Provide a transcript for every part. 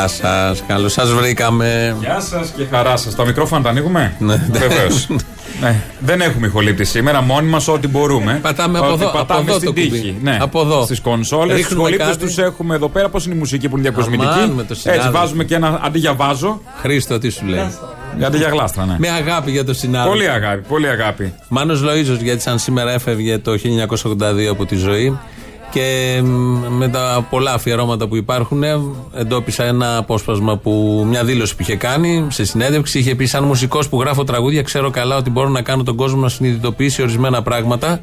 Γεια σας, καλώς σας βρήκαμε. Γεια σας και χαρά σας. Τα μικρόφωνα τα ανοίγουμε; Ναι. Βεβαίως. ναι. Δεν έχουμε ηχολήπτη σήμερα. Μόνοι μας ό,τι μπορούμε. Πατάμε από Ότι εδώ, Πατάμε από εδώ στην το κουμπί. τύχη. Ναι. Από εδώ. Στις κονσόλες. Του Ρίχνουμε ηχολήπτες κάτι. τους έχουμε εδώ πέρα. Πώς είναι η μουσική που είναι διακοσμητική; Αμάν, με το Έτσι συνάδελφο. βάζουμε και ένα αντί για βάζο. Χρήστο, τι σου λέει; Αντί για γλάστρα, ναι. Με αγάπη για το συνάδελφο. Πολύ αγάπη, πολύ αγάπη. Μάνος Λοΐζος γιατί σαν σήμερα έφευγε το 1982 από τη ζωή και μ, με τα πολλά αφιερώματα που υπάρχουν ε, εντόπισα ένα απόσπασμα που μια δήλωση που είχε κάνει σε συνέντευξη είχε πει σαν μουσικός που γράφω τραγούδια ξέρω καλά ότι μπορώ να κάνω τον κόσμο να συνειδητοποιήσει ορισμένα πράγματα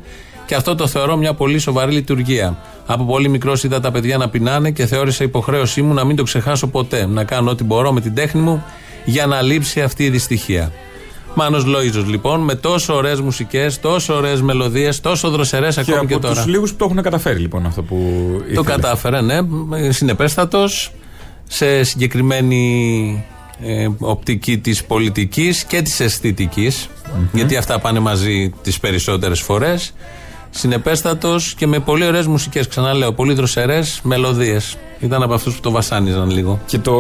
και αυτό το θεωρώ μια πολύ σοβαρή λειτουργία. Από πολύ μικρός είδα τα παιδιά να πεινάνε και θεώρησα υποχρέωσή μου να μην το ξεχάσω ποτέ. Να κάνω ό,τι μπορώ με την τέχνη μου για να λείψει αυτή η δυστυχία. Μάνος Λοΐζος λοιπόν με τόσο ωραίες μουσικές, τόσο ωραίες μελωδίες, τόσο δροσερές Και ακόμη και από τώρα. τους λίγους που το έχουν καταφέρει λοιπόν αυτό που. Το ήθελε. κατάφερε, ναι. Συνεπέστατος σε συγκεκριμένη ε, οπτική της πολιτικής και της αισθητικης γιατί αυτά πάνε μαζί τις περισσότερες φορές. Συνεπέστατος και με πολύ ωραίες μουσικές, ξαναλέω, πολύ δροσερές μελωδίες. Ήταν από αυτούς που το βασάνιζαν λίγο. Και, το...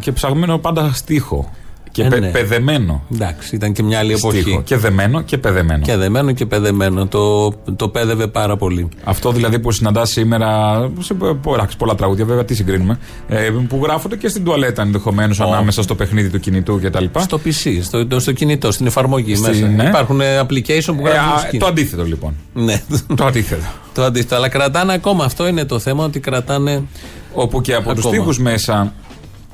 και ψαγμένο πάντα στίχο. Και Ε, πε- ναι. παιδεμένο. Εντάξει, ήταν και μια άλλη εποχή. Στίχο. Και δεμένο και παιδεμένο. Και δεμένο και παιδεμένο. Το, το πέδευε πάρα πολύ. Αυτό δηλαδή που συναντάς σήμερα σε πολλά, πολλά τραγούδια, βέβαια, τι συγκρίνουμε, ε, που γράφονται και στην τουαλέτα ενδεχομένως ανάμεσα στο παιχνίδι του κινητού κτλ. Στο PC, στο, το- στο κινητό, στην εφαρμογή Στη- μέσα. ναι. Υπάρχουν ε, application που Ε, γράφουν α, μουσική. το αντίθετο λοιπόν. Ναι, το αντίθετο. το αντίθετο. Αλλά κρατάνε ακόμα. Αυτό είναι το θέμα, ότι κρατάνε. Όπου και από τους Ακόμα. τοίχου μέσα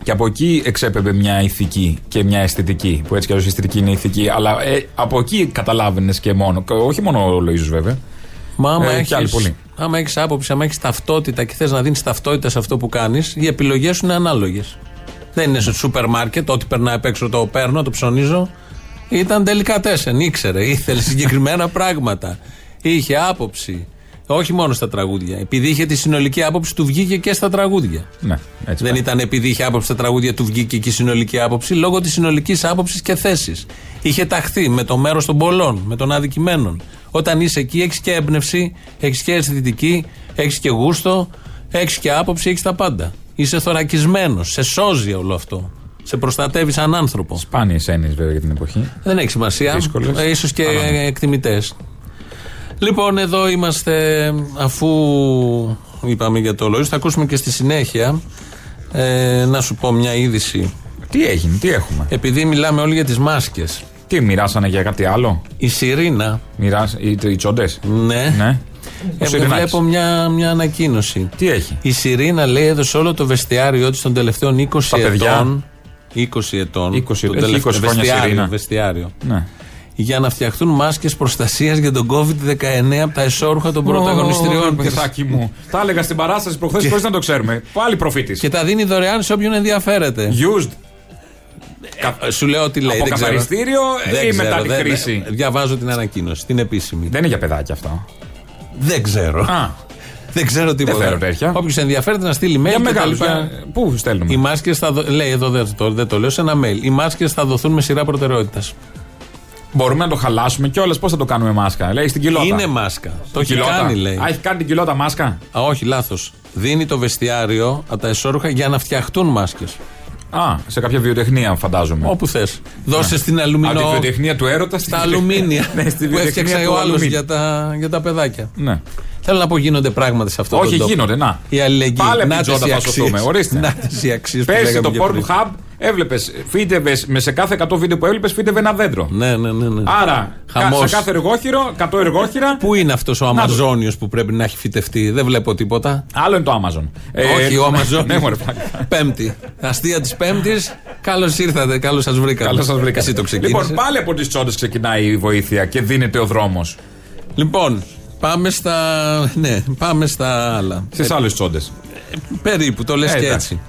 και από εκεί εξέπεμπε μια ηθική και μια αισθητική. Που έτσι κι αλλιώς η αισθητική είναι ηθική. Αλλά ε, από εκεί καταλάβαινες και μόνο. και Όχι μόνο ο Λοίζο βέβαια. Μα άμα Ε, κι άλλοι έχεις, πολλοί. άμα έχεις άποψη, άμα έχεις ταυτότητα και θες να δίνεις ταυτότητα σε αυτό που κάνεις, οι επιλογές σου είναι ανάλογες. Δεν είναι στο σούπερ μάρκετ, ό,τι περνάει απ' έξω το παίρνω, το ψωνίζω. Ήταν τελικά τέσσερα. Ήξερε, ήθελε συγκεκριμένα πράγματα. Είχε άποψη. Όχι μόνο στα τραγούδια. Επειδή είχε τη συνολική άποψη, του βγήκε και στα τραγούδια. Ναι, έτσι. Δεν πάει. ήταν επειδή είχε άποψη στα τραγούδια του βγήκε και η συνολική άποψη, λόγω της συνολικής άποψης και θέσης. Είχε ταχθεί με το μέρος των πολλών, με των αδικημένων. Όταν είσαι εκεί, έχεις και έμπνευση, έχεις και αισθητική, έχεις και γούστο, έχεις και άποψη, έχεις τα πάντα. Είσαι θωρακισμένος, σε σώζει όλο αυτό. Σε προστατεύει σαν άνθρωπο. Σπάνιες έννοιες βέβαια για την εποχή. Δεν έχει σημασία. Δύσκολες. Ε, ίσως και Αλλά ναι. εκτιμητές. Λοιπόν, εδώ είμαστε αφού είπαμε για το λόγο. Θα ακούσουμε και στη συνέχεια ε, να σου πω μια είδηση. Τι έγινε, τι έχουμε; Επειδή μιλάμε όλοι για τις μάσκες. Τι μοιράσανε για κάτι άλλο; Η Σιρήνα, Μοιράς... Οι, οι τσόντες; ναι, Ναι. Ο ε, Σιρηνάκης. βλέπω μια, μια ανακοίνωση. Τι έχει; Η Σιρήνα λέει έδωσε όλο το βεστιάριό της των τελευταίων 20 Τα παιδιά. ετών. 20 ετών. 20 το έχει τελευταίο 20 χρόνια βεστιάριο, Σιρήνα. βεστιάριο. Ναι. Για να φτιαχτούν μάσκες προστασίας για τον COVID-19 από τα εσώρουχα των πρωταγωνιστριών Ω, της. παιδάκι μου. Τα έλεγα στην παράσταση προχθές χωρίς να το ξέρουμε. Πάλι προφήτης. Και τα δίνει δωρεάν σε όποιον ενδιαφέρεται. Used. Ε, Σου λέω τι λέει. Από δεν ξέρω. καθαριστήριο Δεν ή μετά ξέρω, τη δεν- χρήση. δεν- Διαβάζω την ανακοίνωση, την επίσημη. Δεν είναι για παιδάκια αυτό. Δεν ξέρω. Α, Δεν ξέρω τίποτα. θέλω τέτοια. Όποιος ενδιαφέρεται να στείλει mail. για και τα μεγάλους. λοιπά. Πού στέλνουμε; Οι μάσκες θα. δο- Λέει εδώ, δεν το, δεν το λέω σε ένα mail. Οι μάσκες θα δοθούν με σειρά προτεραιότητας. Μπορούμε να το χαλάσουμε κιόλα. Πώς θα το κάνουμε μάσκα; Λέει στην κοιλότα. Είναι μάσκα. Το έχει Κοιλότα. κάνει, λέει. Α, έχει κάνει την κοιλότα μάσκα; Α, όχι, λάθος. Δίνει το βεστιάριο από τα εσώρουχα για να φτιαχτούν μάσκες. Α, σε κάποια βιοτεχνία φαντάζομαι. Όπου θες. Δώσε στην αλουμινό. Από τη βιοτεχνία του έρωτα Στα αλουμίνια. ναι, στη που βιοτεχνία έφτιαξε του ο άλλος αλουμίνιου. για τα, για τα παιδάκια. Ναι. Θέλω να πω γίνονται πράγματα σε αυτό Όχι, το τόπο. γίνονται, να. Η αλληλεγγύη. Πάλι από Να την τις τζόντα οι θα αξίες. σωθούμε, ορίστε. Να τις οι αξίες που Πέρσι λέγαμε το και Pornhub πριν. Hub Έβλεπες, φύτευες με σε κάθε 100 βίντεο που έβλεπες, φύτευε ένα δέντρο. Ναι, ναι, ναι. ναι. Άρα, Χαμός. σε κάθε εργόχειρο, 100 εργόχειρα. Πού είναι αυτός ο Αμαζόνιος που πρέπει να έχει φυτευτεί, δεν βλέπω τίποτα. Άλλο είναι το Amazon. Όχι, ο Αμαζόνιο. ναι, μωρέ, πλάκα. Πέμπτη. Αστεία της Πέμπτης. Καλώς ήρθατε, καλώς σας βρήκαμε. Καλώς σας βρήκα. Εσύ το ξεκίνησες. Λοιπόν, πάλι από τις τσόντες ξεκινάει η βοήθεια και δίνεται ο δρόμος. Λοιπόν, πάμε στα. Ναι, πάμε στα άλλα. Στις άλλες τσόντες. Περίπου, το λες Ε, και εντάξει. έτσι.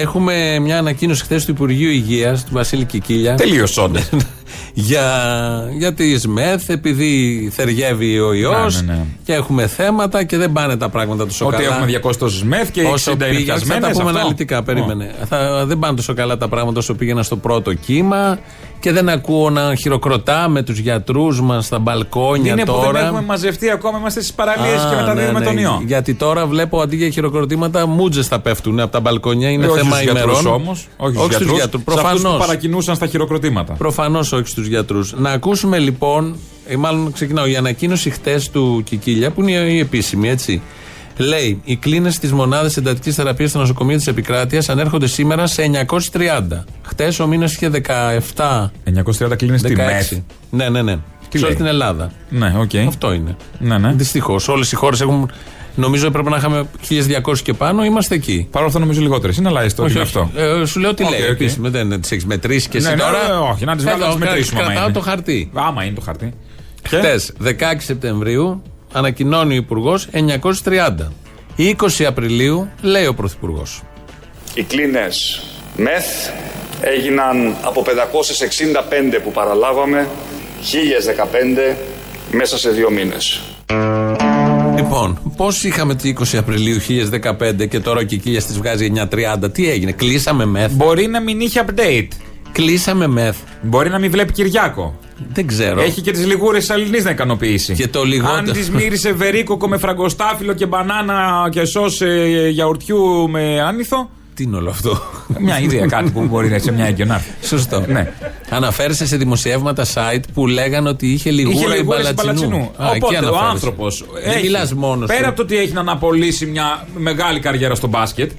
Έχουμε μια ανακοίνωση χθες του Υπουργείου Υγείας, του Βασίλη Κικίλια. Τελείως τσόντες. για, για τη ΣΜΕΘ, επειδή θεριεύει ο ιός Ναι, ναι, ναι. και έχουμε θέματα και δεν πάνε τα πράγματα τόσο Ότι καλά. έχουμε 200 τόσες μεθ και 60 Όσο είναι πήγε, θα πιασμένε. τα πούμε αναλυτικά, περίμενε. Θα, δεν πάνε τόσο καλά τα πράγματα όσο πήγαιναν στο πρώτο κύμα και δεν ακούω να χειροκροτάμε τους γιατρούς μας στα μπαλκόνια Είναι που τώρα. δεν έχουμε μαζευτεί ακόμα, είμαστε στις παραλίες Α, και μεταδίδουμε ναι, ναι. τον ιό. Γιατί τώρα βλέπω αντί για χειροκροτήματα, μούτζες θα πέφτουν από τα μπαλκόνια. Είναι Ε, όχι θέμα στους γιατρούς ημερών. όμως, όχι, όχι στους στου γιατρούς, γιατρούς. σε αυτούς που Προφανώς. παρακινούσαν στα χειροκροτήματα. Προφανώς όχι στους γιατρούς. Να ακούσουμε λοιπόν, ή μάλλον ξεκινάω, η ανακοίνωση χτες του Κικίλια, που είναι η επίσημη, έτσι. Λέει: Οι κλίνες της μονάδας εντατική θεραπείας στα νοσοκομεία της επικράτειας ανέρχονται σήμερα σε 930. Χτες ο μήνας είχε 17. 930 κλείνει στη μεθ. 16. Ναι, ναι, ναι. Τι σε όλη λέει; την Ελλάδα. Ναι, οκ. Αυτό είναι. Ναι, ναι. Δυστυχώς. Όλες οι χώρες έχουν. Νομίζω έπρεπε να είχαμε 1200 και πάνω, είμαστε εκεί. Παρ' όλα αυτά νομίζω λιγότερες. Είναι αλλά έστω ότι είναι αυτό. Ε, σου λέω τι Οκ, λέει. οκ. Επίσημα, δεν τις έχεις μετρήσει και εσύ Ναι, ναι, τώρα. ναι, όχι, να τις βγάλω, να τις Εδώ, μετρήσουμε, άμα Κρατάω είναι. το χαρτί. Άμα είναι το χαρτί. Και; Χτε, 16 Σεπτεμβρίου, ανακοινώνει ο Υπουργός 930. 20 Απριλίου, λέει ο Πρωθυπουργός. Οι κλίνες ΜΕΘ έγιναν από 565 που παραλάβαμε 1015 μέσα σε δύο μήνες. Λοιπόν, πώς είχαμε τη 20 Απριλίου 1015 και τώρα ο Κικίλια της βγάζει 930, τι έγινε, κλείσαμε μεθ; Μπορεί να μην είχε update. Κλείσαμε μεθ. Μπορεί να μην βλέπει Κυριάκο. Δεν ξέρω. Έχει και τις λιγούρες τη Αλληνή να ικανοποιήσει. Και το λιγότερο. Αν τη μύρισε βερίκοκο με φραγκοστάφυλλο και μπανάνα και σως ε, γιαουρτιού με άνηθο. Τι είναι όλο αυτό; Μια ιδέα, κάτι που μπορεί να έχει σε μια έγκυο να έρθει. Σωστό. Ναι. Αναφέρεσαι σε δημοσιεύματα site που λέγανε ότι είχε λιγούρα Είχε η λιγούρε Μπαλατσινού. Α, εκεί Οπότε ο αναφέρεσαι. άνθρωπος. Δεν μιλάς μόνος Πέρα από το ότι έχει να αναπολύσει μια μεγάλη καριέρα στο μπάσκετ.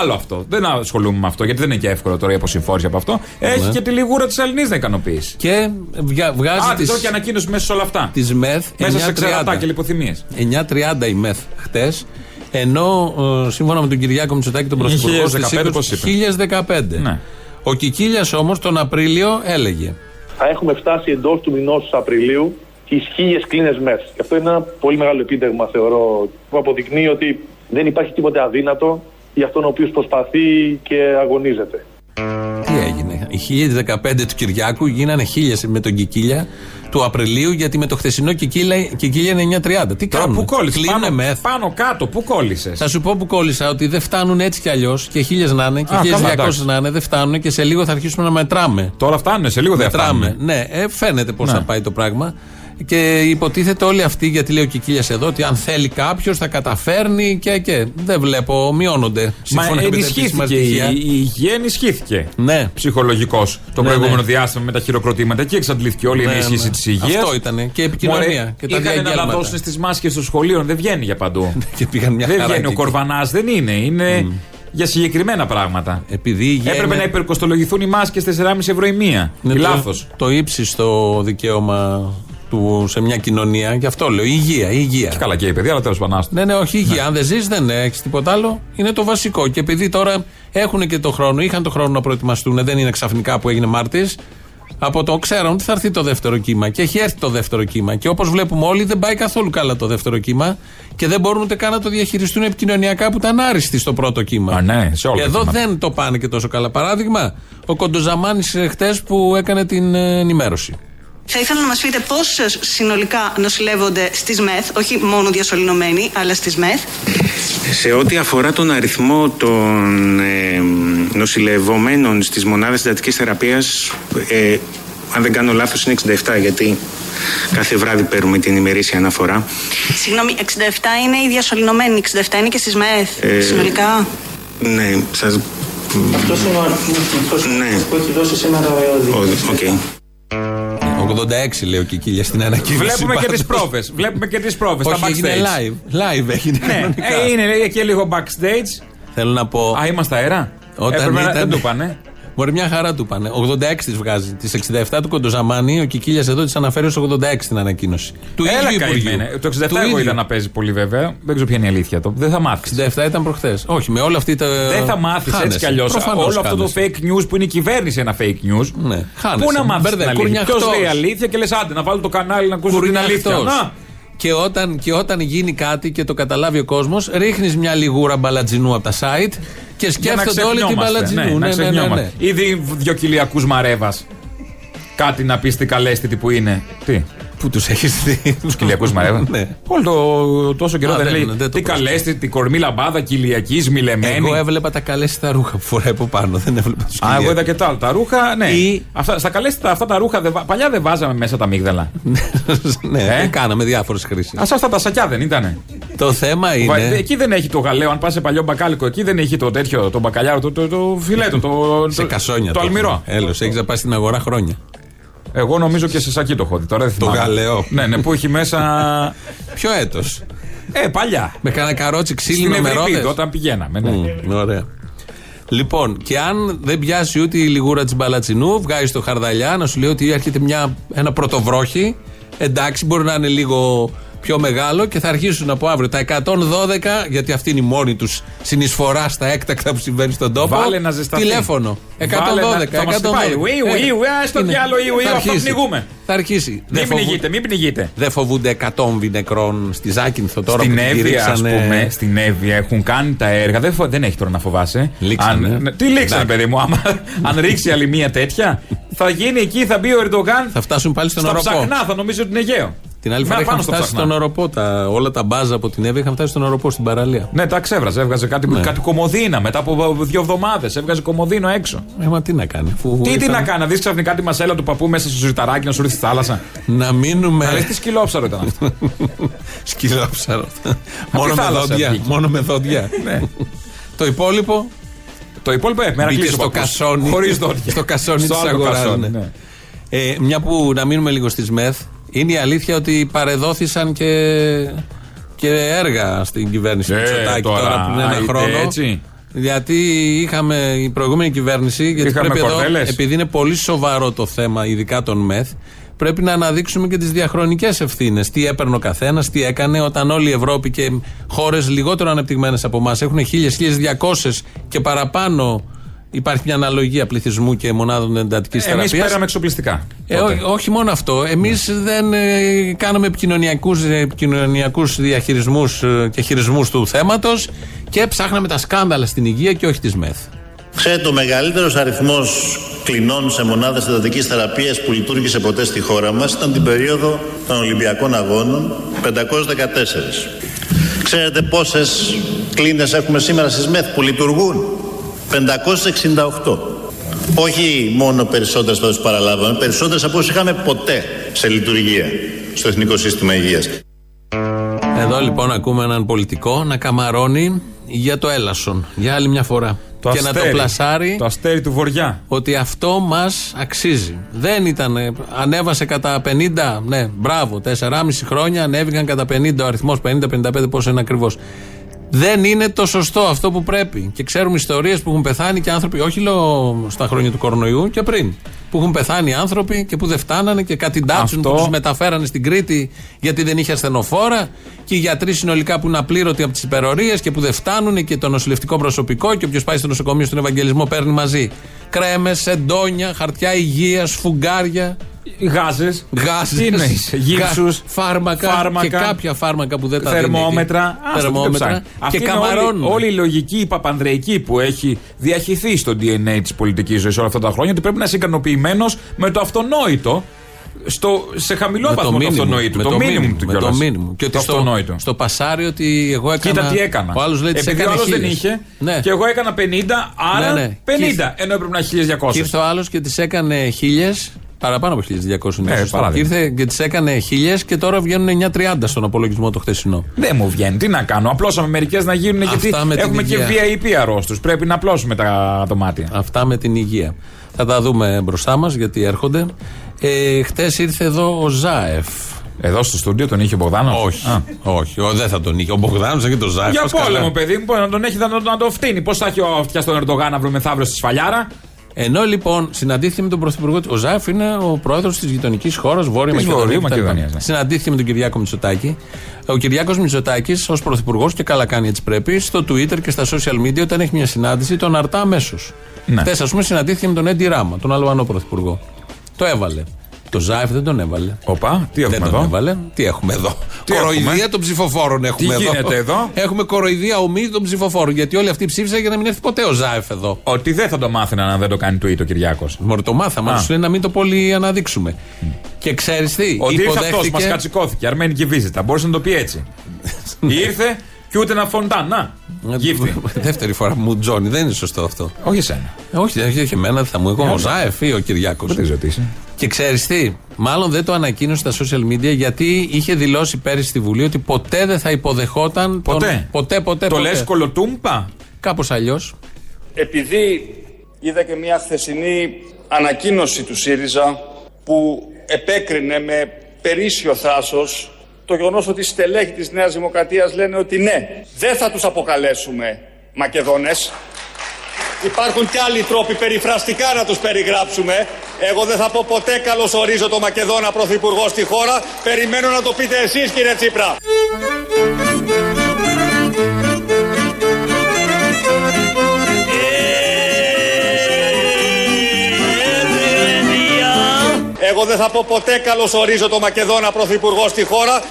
Άλλο αυτό. Δεν ασχολούμαι με αυτό γιατί δεν είναι και εύκολο τώρα η αποσυμφόρηση από αυτό. Έχει Ναι. και τη λιγούρα της Αλληνή να ικανοποιήσει. Και βγα- βγάζει Α, τη τις, δω και ανακοίνωση μέσα σε όλα αυτά. τις ΜΕΘ Μέσα σε ξερατά 9.30. και λιποθυμίες. 9.30 η ΜΕΘ χτες ενώ ε, σύμφωνα με τον Κυριάκο Μητσοτάκη τον Είχε Πρωθυπουργό 1015, στις πώς είπες. 1015. Ναι. Ο Κικίλιας όμως τον Απρίλιο έλεγε θα έχουμε φτάσει εντός του μηνός Απριλίου τις χίλιες κλίνες μεθ. Και αυτό είναι ένα πολύ μεγάλο επίτευγμα, θεωρώ, που αποδεικνύει ότι δεν υπάρχει τίποτε αδύνατο για αυτόν ο οποίος προσπαθεί και αγωνίζεται. τι έγινε; Οι 1015 του Κυριάκου γίνανε χίλιες με τον Κικίλια του Απριλίου γιατί με το χθεσινό Κικίλια, Κικίλια είναι 9.30. Τι Τώρα κάνουν. πού κόλλησε; Κλείνουνε Πάνω, ΜΕΘ. πάνω κάτω, πού κόλλησε; Θα σου πω που κόλλησα ότι δεν φτάνουν έτσι κι αλλιώς και χίλιες να είναι και Α, καλά, 1200 εντάξει. να είναι, δεν φτάνουν και σε λίγο θα αρχίσουμε να μετράμε. Τώρα φτάνουν, σε λίγο δεν Μετράμε. φτάνουν. Ναι, ε, φαίνεται πώς Ναι. θα πάει το πράγμα. Και υποτίθεται όλοι αυτοί, γιατί λέει ο Κικίλιας εδώ, ότι αν θέλει κάποιος θα καταφέρνει και, και. Δεν βλέπω, μειώνονται. Μα σύμφωνα με τα επίσημα ενισχύθηκε η, στοιχεία. η υγεία, ενισχύθηκε. Ναι. Ψυχολογικός το Ναι, προηγούμενο ναι. διάστημα με τα χειροκροτήματα. Εκεί εξαντλήθηκε όλη η Ναι, ενίσχυση ναι. της υγείας. Αυτό ήτανε. Και η επικοινωνία και τα είχαν να διαγγέλματα. τα δώσουν στι μάσκες των σχολείων. Δεν βγαίνει για παντού. Και πήγαν μια δεν χαρά βγαίνει. και Ο εκεί. Κορβανάς δεν είναι. Είναι για συγκεκριμένα πράγματα. Επειδή η υγεία Έπρεπε είναι- να υπερκοστολογηθούν οι μάσκες 4,5 ευρώ η μία. είναι το, Λάθος. το ύψιστο δικαίωμα του σε μια κοινωνία. Γι' αυτό λέω. Η υγεία, η υγεία. Καλά και η παιδιά, αλλά τέλος πάντων. άστο. Ναι, ναι, όχι υγεία. Αν δεν ζεις, δεν έχεις τίποτα άλλο. Είναι το βασικό. Και επειδή τώρα έχουν και το χρόνο, είχαν το χρόνο να προετοιμαστούν, δεν είναι ξαφνικά που έγινε Μάρτη. Από το ξέραν ότι θα έρθει το δεύτερο κύμα. Και έχει έρθει το δεύτερο κύμα. Και όπως βλέπουμε όλοι, δεν πάει καθόλου καλά το δεύτερο κύμα. Και δεν μπορούν ούτε καν να το διαχειριστούν επικοινωνιακά που ήταν άριστοι στο πρώτο κύμα. Α, ναι, σε όλα τα Εδώ κύματα. δεν το πάνε και τόσο καλά. Παράδειγμα, ο Κοντοζαμάνης χτες που έκανε την ε, ενημέρωση. Θα ήθελα να μας πείτε πώς ε, συνολικά νοσηλεύονται στις ΜΕΘ, όχι μόνο διασωληνωμένοι, αλλά στις ΜΕΘ. Σε ό,τι αφορά τον αριθμό των ε, νοσηλευομένων στις μονάδες εντατικής θεραπείας, ε, αν δεν κάνω λάθος είναι 67 γιατί κάθε βράδυ παίρνουμε την ημερήσια αναφορά. Συγγνώμη, 67 είναι οι διασωληνωμένοι, 67 είναι και στις ΜΕΘ, Ε, συνολικά. Ναι, σας... Αυτός είναι ο αριθμός Ναι. που έχει δώσει σήμερα ο Ο- ΕΟΔΥ. Οκ. 86 λέει ο Κικίλιας στην ανακοίνωση. Βλέπουμε και τις πάντως. πρόβες. Βλέπουμε και τις πρόβες. Όχι, έγινε live. Live έγινε. Ναι, κανονικά. ε, είναι λέει, και λίγο backstage. Θέλω να πω. Α, είμαστε αέρα; Όταν Έπρεπε να- ήταν- Δεν το πάνε. Μπορεί μια χαρά του πάνε. 86 τη βγάζει. Τις 67 του Κοντοζαμάνη, ο Κικίλιας εδώ της αναφέρει ως 86 την ανακοίνωση. Του Έλα ίδιου Υπουργείου. καημένε. Το 67 Του εγώ ίδιου. είδα να παίζει πολύ βέβαια. Δεν ξέρω ποια είναι η αλήθεια. Το. Δεν θα μάθεις. 67 ήταν προχθές. Όχι, με όλα αυτή τα. Δεν θα μάθεις έτσι κι αλλιώς. Όλο αυτό το fake news που είναι η κυβέρνηση ένα fake news. Ναι, χάνεσαι. Πού να μάθεις την Μπερδε, αλήθεια; Ποιος κουρνιαχτός. λέει αλήθεια και λες άντε να βάλω το κανάλι να ακούσω την αλήθεια. Κουρνιαχτός. Να, Και όταν, και όταν γίνει κάτι και το καταλάβει ο κόσμος, ρίχνεις μια λιγούρα μπαλατζινού από τα site και για να σκέφτονται όλοι την ξεχνιόμαστε. μπαλατζινού. Ναι, να Ναι, ναι, ναι, ξεχνιόμαστε. ναι. Ήδη δυο κοιλιακού μαρέβας. Κάτι να πεις τι καλέσθητη που είναι. Τι; Πού τους έχεις δει. Τους κοιλιακούς μαρέβα. Ναι. Όλο το τόσο καιρό Α, δεν δεν- λέει. δεν το Τι πρόσεξα. καλέστη, την κορμή λαμπάδα κοιλιακής, μιλεμένη. Εγώ έβλεπα τα καλέστα ρούχα που φοράει από πάνω. Δεν έβλεπα τους Α, εγώ είδα και τα άλλα. Τα ρούχα, ναι. Ή- Αυτά, στα καλέστα αυτά τα ρούχα, δεν βα- παλιά δεν βάζαμε μέσα τα μίγδαλα. ναι, Ε; κάναμε διάφορες χρήσεις. Α, αυτά τα σακιά δεν ήτανε. Το θέμα Βα- είναι. Εκεί δεν έχει το γαλέο. Αν πας σε παλιό μπακάλικο, εκεί δεν έχει το τέτοιο, το μπακαλιάρο, το, το, το φιλέτο, το, Σε το, κασόνια. το αλμυρό. Έλο, έχεις να πάει στην αγορά χρόνια. Εγώ νομίζω και σε σακί το έχω δει. Τώρα δεν Το θυμάμαι. γαλέο. Ναι, ναι, που έχει μέσα. Ποιο έτος; Ε, παλιά. Με κανένα καρότσι Στην ξύλινο με Ευρυπίδη, ρόδες; όταν πηγαίναμε. Ναι. Μμ, ωραία. Λοιπόν, και αν δεν πιάσει ούτε η λιγούρα της μπαλατσινού, βγάζει το χαρδαλιά να σου λέει ότι έρχεται μια, ένα πρωτοβρόχι. Εντάξει, μπορεί να είναι λίγο πιο μεγάλο και θα αρχίσουν από αύριο τα 112, γιατί αυτή είναι η μόνη τους συνεισφορά στα έκτακτα που συμβαίνει στον τόπο. Βάλε να ζεσταθεί. Τηλέφωνο. 112, Βάλε να- θα μας 112. χτυπάει. Ουί, ουί, Ε, ουί, ας το είναι. διάλο, ουί, ουί, Θα αυτό αρχίσει. πνιγούμε. Θα αρχίσει. Μην Δεν φοβού- πνιγείτε, μην πνιγείτε. Δεν φοβούνται εκατόμβι νεκρών στη Ζάκυνθο τώρα Στην που την Εύβοια, ας κηρύξανε. πούμε, στην Εύβοια έχουν κάνει τα έργα. Δεν, φο- δεν έχει τώρα να φοβάσαι. Λήξανε. Αν, ναι, τι λήξανε, Εντάξει. παιδί μου. Άμα, αν ρίξει άλλη μία τέτοια, θα γίνει εκεί, θα μπει ο Ερντογάν. Θα φτάσουν πάλι στον Στα οροπό. ψαχνά, θα νομίζω ότι είναι Αιγαίο. Την άλλη Να, φορά πάνω είχαν στο φτάσει ψαχνά. στον οροπό. Τα, όλα τα μπάζα από την Εύη είχαν φτάσει στον οροπό στην παραλία. Ναι, τα ξέβραζε. Έβγαζε κάτι, Ναι. κάτι κομμωδίνα μετά από δύο εβδομάδες. Έβγαζε κομμωδίνο έξω. Ε, μα τι να κάνει. Αφού Τι, τι είχαν- να κάνει, να δεις ξαφνικά τη μασέλα του παππού μέσα στο ζουριταράκι να σου ρίξει στη θάλασσα. Να μείνουμε. Να λες τι σκυλόψαρο ήταν αυτό. Σκυλόψαρο. μόνο, με θάλασσα δόντια, βγήκε. μόνο με δόντια. ναι. Το υπόλοιπο; Το υπόλοιπο ε, μέρα μπήκε κλείσει στο κασόνι. Χωρίς δόντια. Στο κασόνι της Στο άλλο αγοράς. κασόνι, ναι. Ε, μια που να μείνουμε λίγο στις ΜΕΘ, είναι η αλήθεια ότι παρεδόθησαν και, και έργα στην κυβέρνηση Ε, Μητσοτάκη τώρα, τώρα, που είναι ένα είτε χρόνο. έτσι. Γιατί είχαμε η προηγούμενη κυβέρνηση, γιατί Είχαμε πρέπει εδώ, κορδέλες. επειδή είναι πολύ σοβαρό το θέμα, ειδικά των ΜΕΘ, πρέπει να αναδείξουμε και τις διαχρονικές ευθύνες. Τι έπαιρνε ο καθένας, τι έκανε, όταν όλη η Ευρώπη και χώρες λιγότερο ανεπτυγμένες από εμάς έχουν 1000-1200 και παραπάνω υπάρχει μια αναλογία πληθυσμού και μονάδων εντατικής Εμείς θεραπείας. πέραμε εξοπλιστικά. Ε, τότε. ό- όχι μόνο αυτό. Εμείς δεν ε, κάναμε επικοινωνιακούς επικοινωνιακούς διαχειρισμούς και χειρισμούς του θέματος και ψάχναμε τα σκάνδαλα στην υγεία και όχι τις ΜΕΘ. Ξέρετε, ο μεγαλύτερος αριθμός κλινών σε μονάδες εντατικής θεραπείας που λειτουργήσε ποτέ στη χώρα μας ήταν την περίοδο των Ολυμπιακών Αγώνων 514. Ξέρετε πόσες κλίνες έχουμε σήμερα στις ΜΕΘ που λειτουργούν, 568. Όχι μόνο περισσότερες που παραλάβαμε, περισσότερες από όσες είχαμε ποτέ σε λειτουργία στο Εθνικό Σύστημα Υγείας. Εδώ λοιπόν ακούμε έναν πολιτικό να καμαρώνει για το έλασον για άλλη μια φορά. Το και να το αστέρι. πλασάρει Το αστέρι του Βοριά. ότι αυτό μας αξίζει. Δεν ήταν. Ανέβασε κατά 50. Ναι, μπράβο. 4,5 χρόνια ανέβηκαν κατά 50 ο αριθμός. 50-55 πόσο είναι ακριβώς. Δεν είναι το σωστό αυτό που πρέπει. Και ξέρουμε ιστορίες που έχουν πεθάνει και άνθρωποι, όχι λέω στα χρόνια του κορονοϊού και πριν. Που έχουν πεθάνει άνθρωποι και που δεν φτάνανε και κάτι ντάτσουν Αυτό- που τους μεταφέρανε στην Κρήτη γιατί δεν είχε ασθενοφόρα. Και οι γιατροί συνολικά που είναι απλήρωτοι από τις υπερορίες και που δεν φτάνουν και το νοσηλευτικό προσωπικό. Και όποιος πάει στο νοσοκομείο στον Ευαγγελισμό παίρνει μαζί κρέμες, εντόνια, χαρτιά υγείας, φουγγάρια. Γάζες. Γάζες, Τι εννοείς, γύψους, γα- φάρμακα, φάρμακα, και κάποια φάρμακα που δεν τα δίνει Θερμόμετρα. εκεί. Άστα, θερμόμετρα τι το ψάχνει. και Αυτή είναι καμαρώνουν. όλη, όλη η λογική, η παπανδρεϊκή που έχει διαχυθεί στο DNA της πολιτικής ζωής όλα αυτά τα χρόνια ότι πρέπει να είσαι ικανοποιημένος με το αυτονόητο. Στο, σε χαμηλό με βαθμό το μήνυμο, αυτονόητο. με Το μήνυμο του με το κιόλας. μήνυμο. Και ότι το στο, αυτονόητο. στο πασάρι ότι εγώ έκανα. Κοίτα τι έκανα. Ο άλλος λέει ότι Επειδή ο έκανε άλλος δεν χίλιες. είχε Ναι. και εγώ έκανα 50, άρα Ναι, ναι. 50. Ενώ έπρεπε να έχει 1200. Και ήρθε ο άλλος και τι έκανε χίλιες. Παραπάνω από 1200 είναι Ε, σωστό. παράδειγμα. Και ήρθε και τις έκανε χίλιες και τώρα βγαίνουν 930 στον απολογισμό το χθεσινό. Δεν μου βγαίνει. Τι να κάνω. Απλώσαμε μερικές να γίνουν γιατί Αυτά με την έχουμε και υγεία. VIP αρρώστους. Πρέπει να απλώσουμε τα δωμάτια. Αυτά με την υγεία. Θα τα δούμε μπροστά μας γιατί έρχονται. Ε, Χθες ήρθε εδώ ο Ζάεφ. Εδώ στο στούντιο τον είχε ο Μπογδάνος; Όχι, όχι, ο, δεν θα τον είχε. Ο Μπογδάνος και τον Ζάεφ. Για πώς καλά. πόλεμο, παιδί μου, να τον έχει να, τον- να το φτύνει. Πώς θα έχει ο αυτιά τον Ερντογάν αύριο μεθαύριο στη σφαλιάρα; Ενώ λοιπόν συναντήθηκε με τον Πρωθυπουργό. Ο Ζάεφ είναι ο πρόεδρος της γειτονικής χώρας Βόρεια Της Μακεδονία. Βορείου κτλ. Μακεδονίας, ναι. Συναντήθηκε με τον Κυριάκο Μητσοτάκη. Ο Κυριάκος Μητσοτάκης, ως πρωθυπουργός, και καλά κάνει έτσι πρέπει, στο Twitter και στα social media, όταν έχει μια συνάντηση, τον αρτά αμέσως. Ναι. Χθες, ας πούμε, συναντήθηκε με τον Έντι Ράμα, τον Αλβανό πρωθυπουργό. Το έβαλε. Το Ζάεφ δεν τον έβαλε. Οπα, τι έχουμε δεν εδώ; τον έβαλε. Τι έχουμε εδώ; Τι κοροϊδία έχουμε; των ψηφοφόρων έχουμε Τι εδώ. γίνεται εδώ; Έχουμε κοροϊδία ομή των ψηφοφόρων. Γιατί όλοι αυτοί ψήφισαν για να μην έρθει ποτέ ο Ζάεφ εδώ. Ότι δεν θα το μάθαιναν αν δεν το κάνει tweet ο Κυριάκος. Μωρέ το μάθαμε, Α. αλλά σου λέει να μην το πολύ αναδείξουμε. Και ξέρεις τι, Ότι ήρθε αυτός, μας υποδέχτηκε. κατσικώθηκε. Αρμένικη βίζητα. Μπορούσε να το πει έτσι. ήρθε και ούτε ένα φοντάν. Να, γύφτη. Δεύτερη φορά μου Τζόνι, δεν είναι σωστό αυτό. Όχι εσένα. Ε, Όχι, όχι, όχι εμένα, δεν θα μου εγώ. Ο Ζάεφ ή ο Κυριάκος. Δεν τη ρωτήσει. Και ξέρεις τι, μάλλον δεν το ανακοίνωσε στα social media γιατί είχε δηλώσει πέρυσι στη Βουλή ότι ποτέ δεν θα υποδεχόταν. Ποτέ. Τον... Ποτέ, ποτέ. Το ποτέ. λες κολοτούμπα; Κάπως αλλιώς. Επειδή είδα και μια χθεσινή ανακοίνωση του ΣΥΡΙΖΑ που επέκρινε με περίσσιο θράσος το γεγονός ότι οι στελέχοι της Νέας Δημοκρατίας λένε ότι ναι, δεν θα τους αποκαλέσουμε Μακεδόνες. Υπάρχουν και άλλοι τρόποι περιφραστικά να τους περιγράψουμε. Εγώ δεν θα πω ποτέ καλώς ορίζω το Μακεδόνα Πρωθυπουργό στη χώρα. Περιμένω να το πείτε εσείς κύριε Τσίπρα. Εγώ δεν θα πω ποτέ καλώς ορίζω το Μακεδόνα Πρωθυπουργό στη χώρα.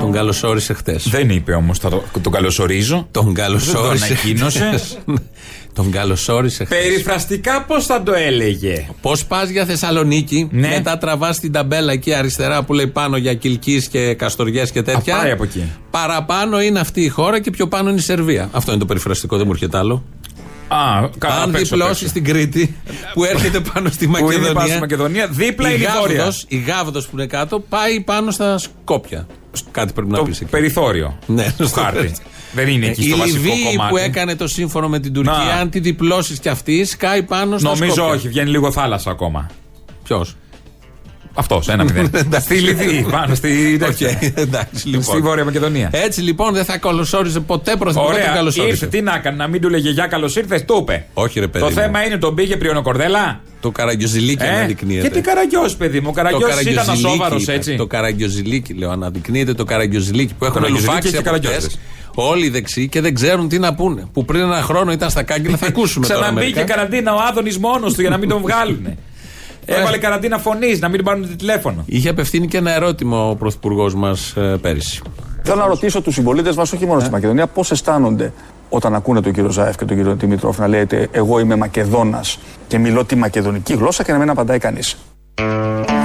Τον καλωσόρισε χτε. Δεν είπε όμως, το, τον καλωσορίζω. Τον καλωσόρισε. Δεν το ανακοίνωσες. Χτες. Τον καλωσόρισε χθες. Περιφραστικά πώς θα το έλεγε; Πώς πας για Θεσσαλονίκη, Ναι. μετά τραβάς την ταμπέλα εκεί αριστερά που λέει πάνω για Κιλκή και Καστοριές και τέτοια. Α, πάει από εκεί. Παραπάνω είναι αυτή η χώρα και πιο πάνω είναι η Σερβία. Αυτό είναι το περιφραστικό, δεν μου έρχεται άλλο. Α, καλά, Αν απ' έξω, απ' διπλώσεις έξω. την Κρήτη που έρχεται πάνω στη Που είναι Μακεδονία. πάνω στη Μακεδονία, δίπλα η είναι η Βόρεια. Γάβδος, η Γάβδος που είναι κάτω πάει πάνω στα Σκόπια. Κάτι πρέπει να Το πεις εκεί. περιθώριο. Ναι, του στο χάρτη. Πες. Δεν είναι εκεί η στο βασικό Λιβύη κομμάτι. που έκανε το σύμφωνο με την Τουρκία, Να. αν τη διπλώσεις κι αυτή, σκάει πάνω στα Νομίζω Σκόπια. όχι, βγαίνει λίγο θάλασσα ακόμα. Ποιος; Αυτός, ένα μηδέν. στη Λιβύη, πάνω στη, τέτοια. εντάξει, λοιπόν. στη Βόρεια Μακεδονία. Έτσι λοιπόν δεν θα καλωσόριζε ποτέ πρωθυπουργό τον Ωραία, καλωσόρισε. ήρθε. Τι να έκανε, να μην του λέγε γεια, καλώς ήρθες, το είπε. Όχι, ρε παιδί. Το μου. θέμα είναι τον πήγε πριονοκορδέλα. Το καραγκιοζηλίκι Ε, αναδεικνύεται. και τι καραγκιός, παιδί μου. Ο καραγκιός ήταν καραγκιοζηλίκι, ασόβαρος είπα. έτσι. Το καραγκιοζηλίκι, λέω. Αναδεικνύεται το καραγκιοζηλίκι που έχουν καραγκιοζηλίκι λουφάξει και από καραγκιόζες. χτες. Όλοι οι δεξιοί και δεν ξέρουν τι να πούνε. Που πριν ένα χρόνο ήταν στα κάγκελα, θα ακούσουμε τώρα. Ξαναμπήκε μερικά. καραντίνα ο Άδωνης μόνος του για να μην τον βγάλουν. Έβαλε καραντίνα φωνής, να μην τον πάρουν τηλέφωνο. Είχε απευθύνει και ένα ερώτημα ο πρωθυπουργός μας πέρυσι. Θέλω να ρωτήσω τους συμπολίτες μας, όχι μόνο στη Μακεδονία, πώς αισθάνονται όταν ακούνε τον κύριο Ζάεφ και τον κύριο Δημητρόφ να λέτε Εγώ είμαι Μακεδόνας και μιλώ τη μακεδονική γλώσσα και να μην απαντάει κανείς.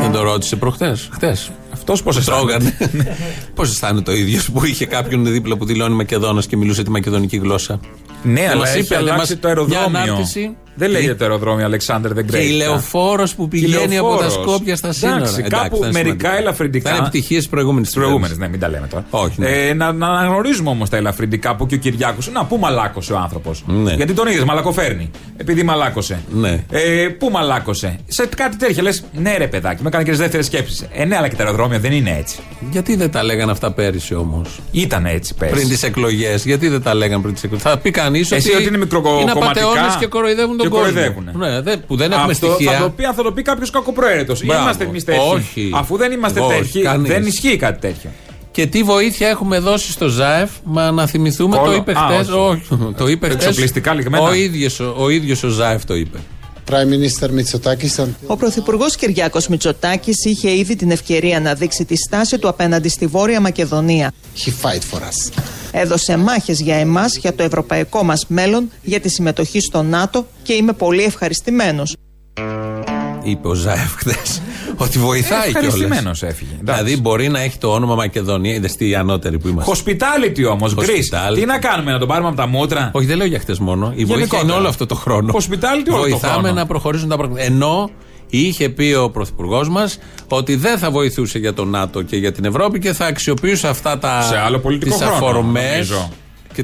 Δεν το ρώτησε προχτές. Χτες. Αυτός πώς αισθάνεται. Τρώγανε. Πώς αισθάνεται ο ίδιος που είχε κάποιον δίπλα που δηλώνει Μακεδόνας και μιλούσε τη μακεδονική γλώσσα. Ναι, Δεν αλλά μας έχει είπε, αλλά αλλάξει μας- το αεροδρόμιο. για ανάρτηση. Δεν Τι; λέγεται αεροδρόμιο Αλεξάνδρ δεν Και η λεωφόρος που πηγαίνει από τα Σκόπια στα σύνορα. Εντάξει, κάπου θα είναι μερικά σημαντικό. ελαφρυντικά. Θα είναι επιτυχίες προηγούμενης Προηγούμενες, ναι, μην τα λέμε τώρα. Όχι, ναι. Ε, να, να αναγνωρίζουμε όμως τα ελαφρυντικά που και ο Κυριάκο. Να, πού μαλάκωσε ο άνθρωπος. Ναι. Γιατί τον είδες, μαλακοφέρνει. Επειδή μαλάκωσε. Ναι. Ε, πού μαλάκωσε. Σε κάτι τέτοια λες, ναι, ρε παιδάκι, με έκανε και τις δεύτερες σκέψεις. Ε, ναι, αλλά και τα αεροδρόμια δεν είναι έτσι. Γιατί δεν τα λέγανε αυτά πέρυσι όμως; Ήταν έτσι πέρσι. Πριν τις εκλογές. Γιατί δεν τα λέγανε πριν τις εκλογές; Θα πει κανείς ότι, Εσύ ότι είναι μικροκομματικά είναι απαταιώνες και κοροϊδεύουν τον και κόσμο. κοροϊδεύουνε. Ναι, δεν- που δεν έχουμε Αυτό στοιχεία. θα το πει αν θα το πει κάποιος κακοπροαίρετος. Μπράβο. Είμαστε εμείς τέτοιοι. Όχι. Αφού δεν είμαστε Όχι, τέτοιοι, κανείς. δεν ισχύει κάτι τέτοιο. Και τι βοήθεια έχουμε δώσει στο ΖΑΕΦ, μα να θυμηθούμε, Κόλλο. το είπε Α, χτε. όχι. το είπε χτες. Εξοπλιστικά λιγμένα. Ο ίδιος, ο, ο ίδιος ο ΖΑΕΦ το είπε. Prime Minister Mitsotakis Ο Πρωθυπουργός Κυριάκος Μητσοτάκης είχε ήδη την ευκαιρία να δείξει τη στάση του απέναντι στη Βόρεια Μακεδονία. he fight for us. Έδωσε μάχες για εμάς, για το ευρωπαϊκό μας μέλλον, για τη συμμετοχή στο ΝΑΤΟ και είμαι πολύ ευχαριστημένος. Είπε ο ΖΑΕΦ χθες. ότι βοηθάει κιόλας. Ευχαριστημένο έφυγε. Δηλαδή μπορεί να έχει το όνομα Μακεδονία, είδες τι ανώτερη που είμαστε. Hospitality όμως, γκρι. Hospitality. Τι να κάνουμε, να τον πάρουμε από τα μούτρα; Όχι, δεν λέω για χτε μόνο. Η βοήθεια Γενικότερα. είναι όλο αυτό το χρόνο. Hospitality όλο το Βοηθάμε χρόνο. να προχωρήσουν τα πράγματα. Ενώ είχε πει ο Πρωθυπουργός μας ότι δεν θα βοηθούσε για το ΝΑΤΟ και για την Ευρώπη και θα αξιοποιούσε αυτά τα. Σε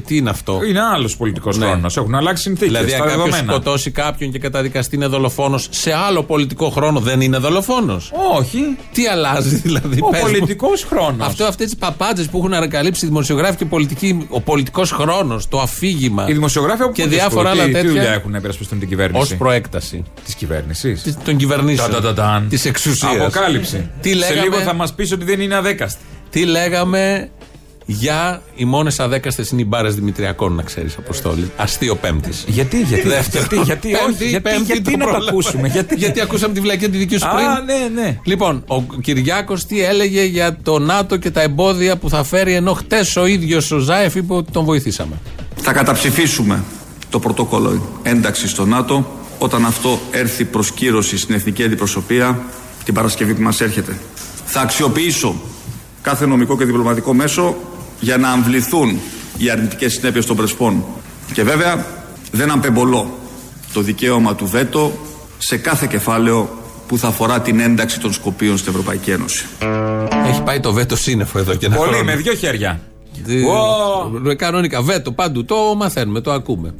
άλλο πολιτικό τις χρόνο, αφορμές. νομίζω. Και τι είναι αυτό; Είναι άλλος πολιτικός Ναι. χρόνος. Έχουν αλλάξει συνθήκες. Δηλαδή, αν τα κάποιος δεδομένα. σκοτώσει κάποιον και καταδικαστεί είναι δολοφόνος, σε άλλο πολιτικό χρόνο δεν είναι δολοφόνος; Όχι. Τι αλλάζει δηλαδή. Ο πες μου. πολιτικός χρόνος. Αυτό αυτές τις παπάντζες που έχουν ανακαλύψει οι δημοσιογράφοι και οι πολιτικοί, ο πολιτικός χρόνος, το αφήγημα. Οι δημοσιογράφοι από και πού διάφορα τι, άλλα Τι δουλειά τέτοια. έχουν να υπερασπιστούν την κυβέρνηση; Ω προέκταση Της κυβέρνησης; των κυβερνήσεων. Ταν-ταν-ταν. Της εξουσίας. Αποκάλυψη. Τι Σε λέγαμε- λίγο θα μας πεις ότι δεν είναι αδέκαστη. Τι λέγαμε για οι μόνες αδέκαστες είναι οι μπάρες Δημητριακών, να ξέρεις, Αποστόλη. Αστείο Πέμπτης. Γιατί, γιατί, Δεύτερο. γιατί, γιατί, Πέμπτη, όχι, γιατί, Πέμπτη γιατί το να το πρόλαβα. ακούσουμε, γιατί. γιατί ακούσαμε τη βλακία τη δική σου πριν. Α, ναι, ναι. Λοιπόν, ο Κυριάκος τι έλεγε για το ΝΑΤΟ και τα εμπόδια που θα φέρει, ενώ χτες ο ίδιος ο Ζάεφ είπε ότι τον βοηθήσαμε. Θα καταψηφίσουμε το πρωτόκολλο ένταξης στο ΝΑΤΟ όταν αυτό έρθει προς κύρωση στην εθνική αντιπροσωπεία την Παρασκευή που μας έρχεται. Θα αξιοποιήσω κάθε νομικό και διπλωματικό μέσο για να αμβληθούν οι αρνητικές συνέπειες των Πρεσπών. Και βέβαια δεν αμπεμπολώ το δικαίωμα του βέτο σε κάθε κεφάλαιο που θα αφορά την ένταξη των Σκοπίων στην Ευρωπαϊκή Ένωση. Έχει πάει το βέτο σύννεφο εδώ και ένα Πολύ, χρόνο. με δύο χέρια. Τι- Ω. Ε, Κανονικά, βέτο παντού. Το μαθαίνουμε, το ακούμε.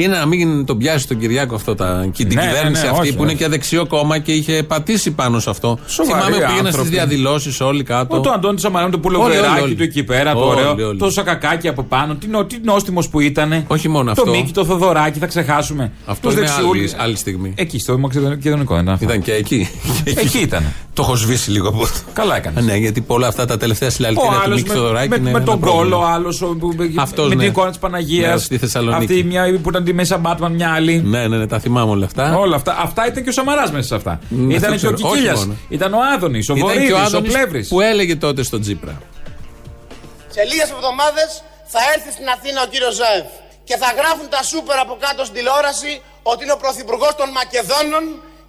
Είναι να μην τον πιάσει τον Κυριάκο αυτό τα, και την Ναι, κυβέρνηση ναι, ναι, αυτή όχι, που είναι όχι. και δεξιό κόμμα και είχε πατήσει πάνω σε αυτό. Σοβαροί Θυμάμαι που πήγαιναν στις άνθρωποι. διαδηλώσεις όλοι κάτω. Ο, το Αντώνης Σαμαράνο, το Όλοι, όλοι, πουλοβεράκι όλοι. του εκεί πέρα, το Όλοι, ωραίο. όλοι. Το σακακάκι από πάνω. Τι, νο, τι νόστιμος που ήταν. Όχι μόνο το αυτό. Μίκη, το Θοδωράκι, θα ξεχάσουμε. Αυτό Τους είναι δεξιούλης. άλλη, άλλη στιγμή. Εκεί, στο Μακεδονικό δεν ήταν. αυτό. Ήταν και εκεί. Εκεί ήταν. Το έχω σβήσει λίγο από Καλά έκανες. Ναι, γιατί πολλά αυτά τα τελευταία Ο συλλαλητήρια του άλλος Μίκη με, Θοδωράκη με, είναι με ένα τον πρόβλημα. κόλλο, άλλος Αυτός, με ναι. την εικόνα της Παναγίας. Ναι, στη Θεσσαλονίκη. Αυτή μια που ήταν τη Μέσα Μπάτμαν, μια άλλη. Ναι, ναι, ναι, τα θυμάμαι όλα αυτά. Όλα αυτά. Αυτά ήταν και ο Σαμαράς μέσα σε αυτά. Ναι, ήταν αυτό και ο ξέρω. Όχι Κικίλιας. μόνο. Ήταν ο Άδωνης, ο Ήταν Βορύδη, και ο ο Άδωνης Πλεύρης. που έλεγε τότε στον Τζίπρα. Σε λίγες εβδομάδες θα έρθει στην Αθήνα ο κύριος Ζάεφ και θα γράφουν τα σούπερ από κάτω στην τηλεόραση ότι είναι ο πρωθυπουργός των Μακεδόνων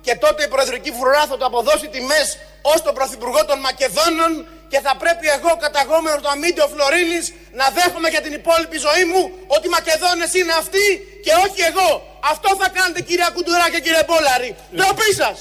και τότε η προεδρική φρουρά θα του αποδώσει τιμές ως τον πρωθυπουργό των Μακεδόνων και θα πρέπει εγώ καταγόμενος το αμύντιο Φλωρίνης να δέχομαι για την υπόλοιπη ζωή μου ότι οι Μακεδόνες είναι αυτοί και όχι εγώ. Αυτό θα κάνετε κυρία Κουντουρά και κύριε Μπόλαρη. Ντροπή σας.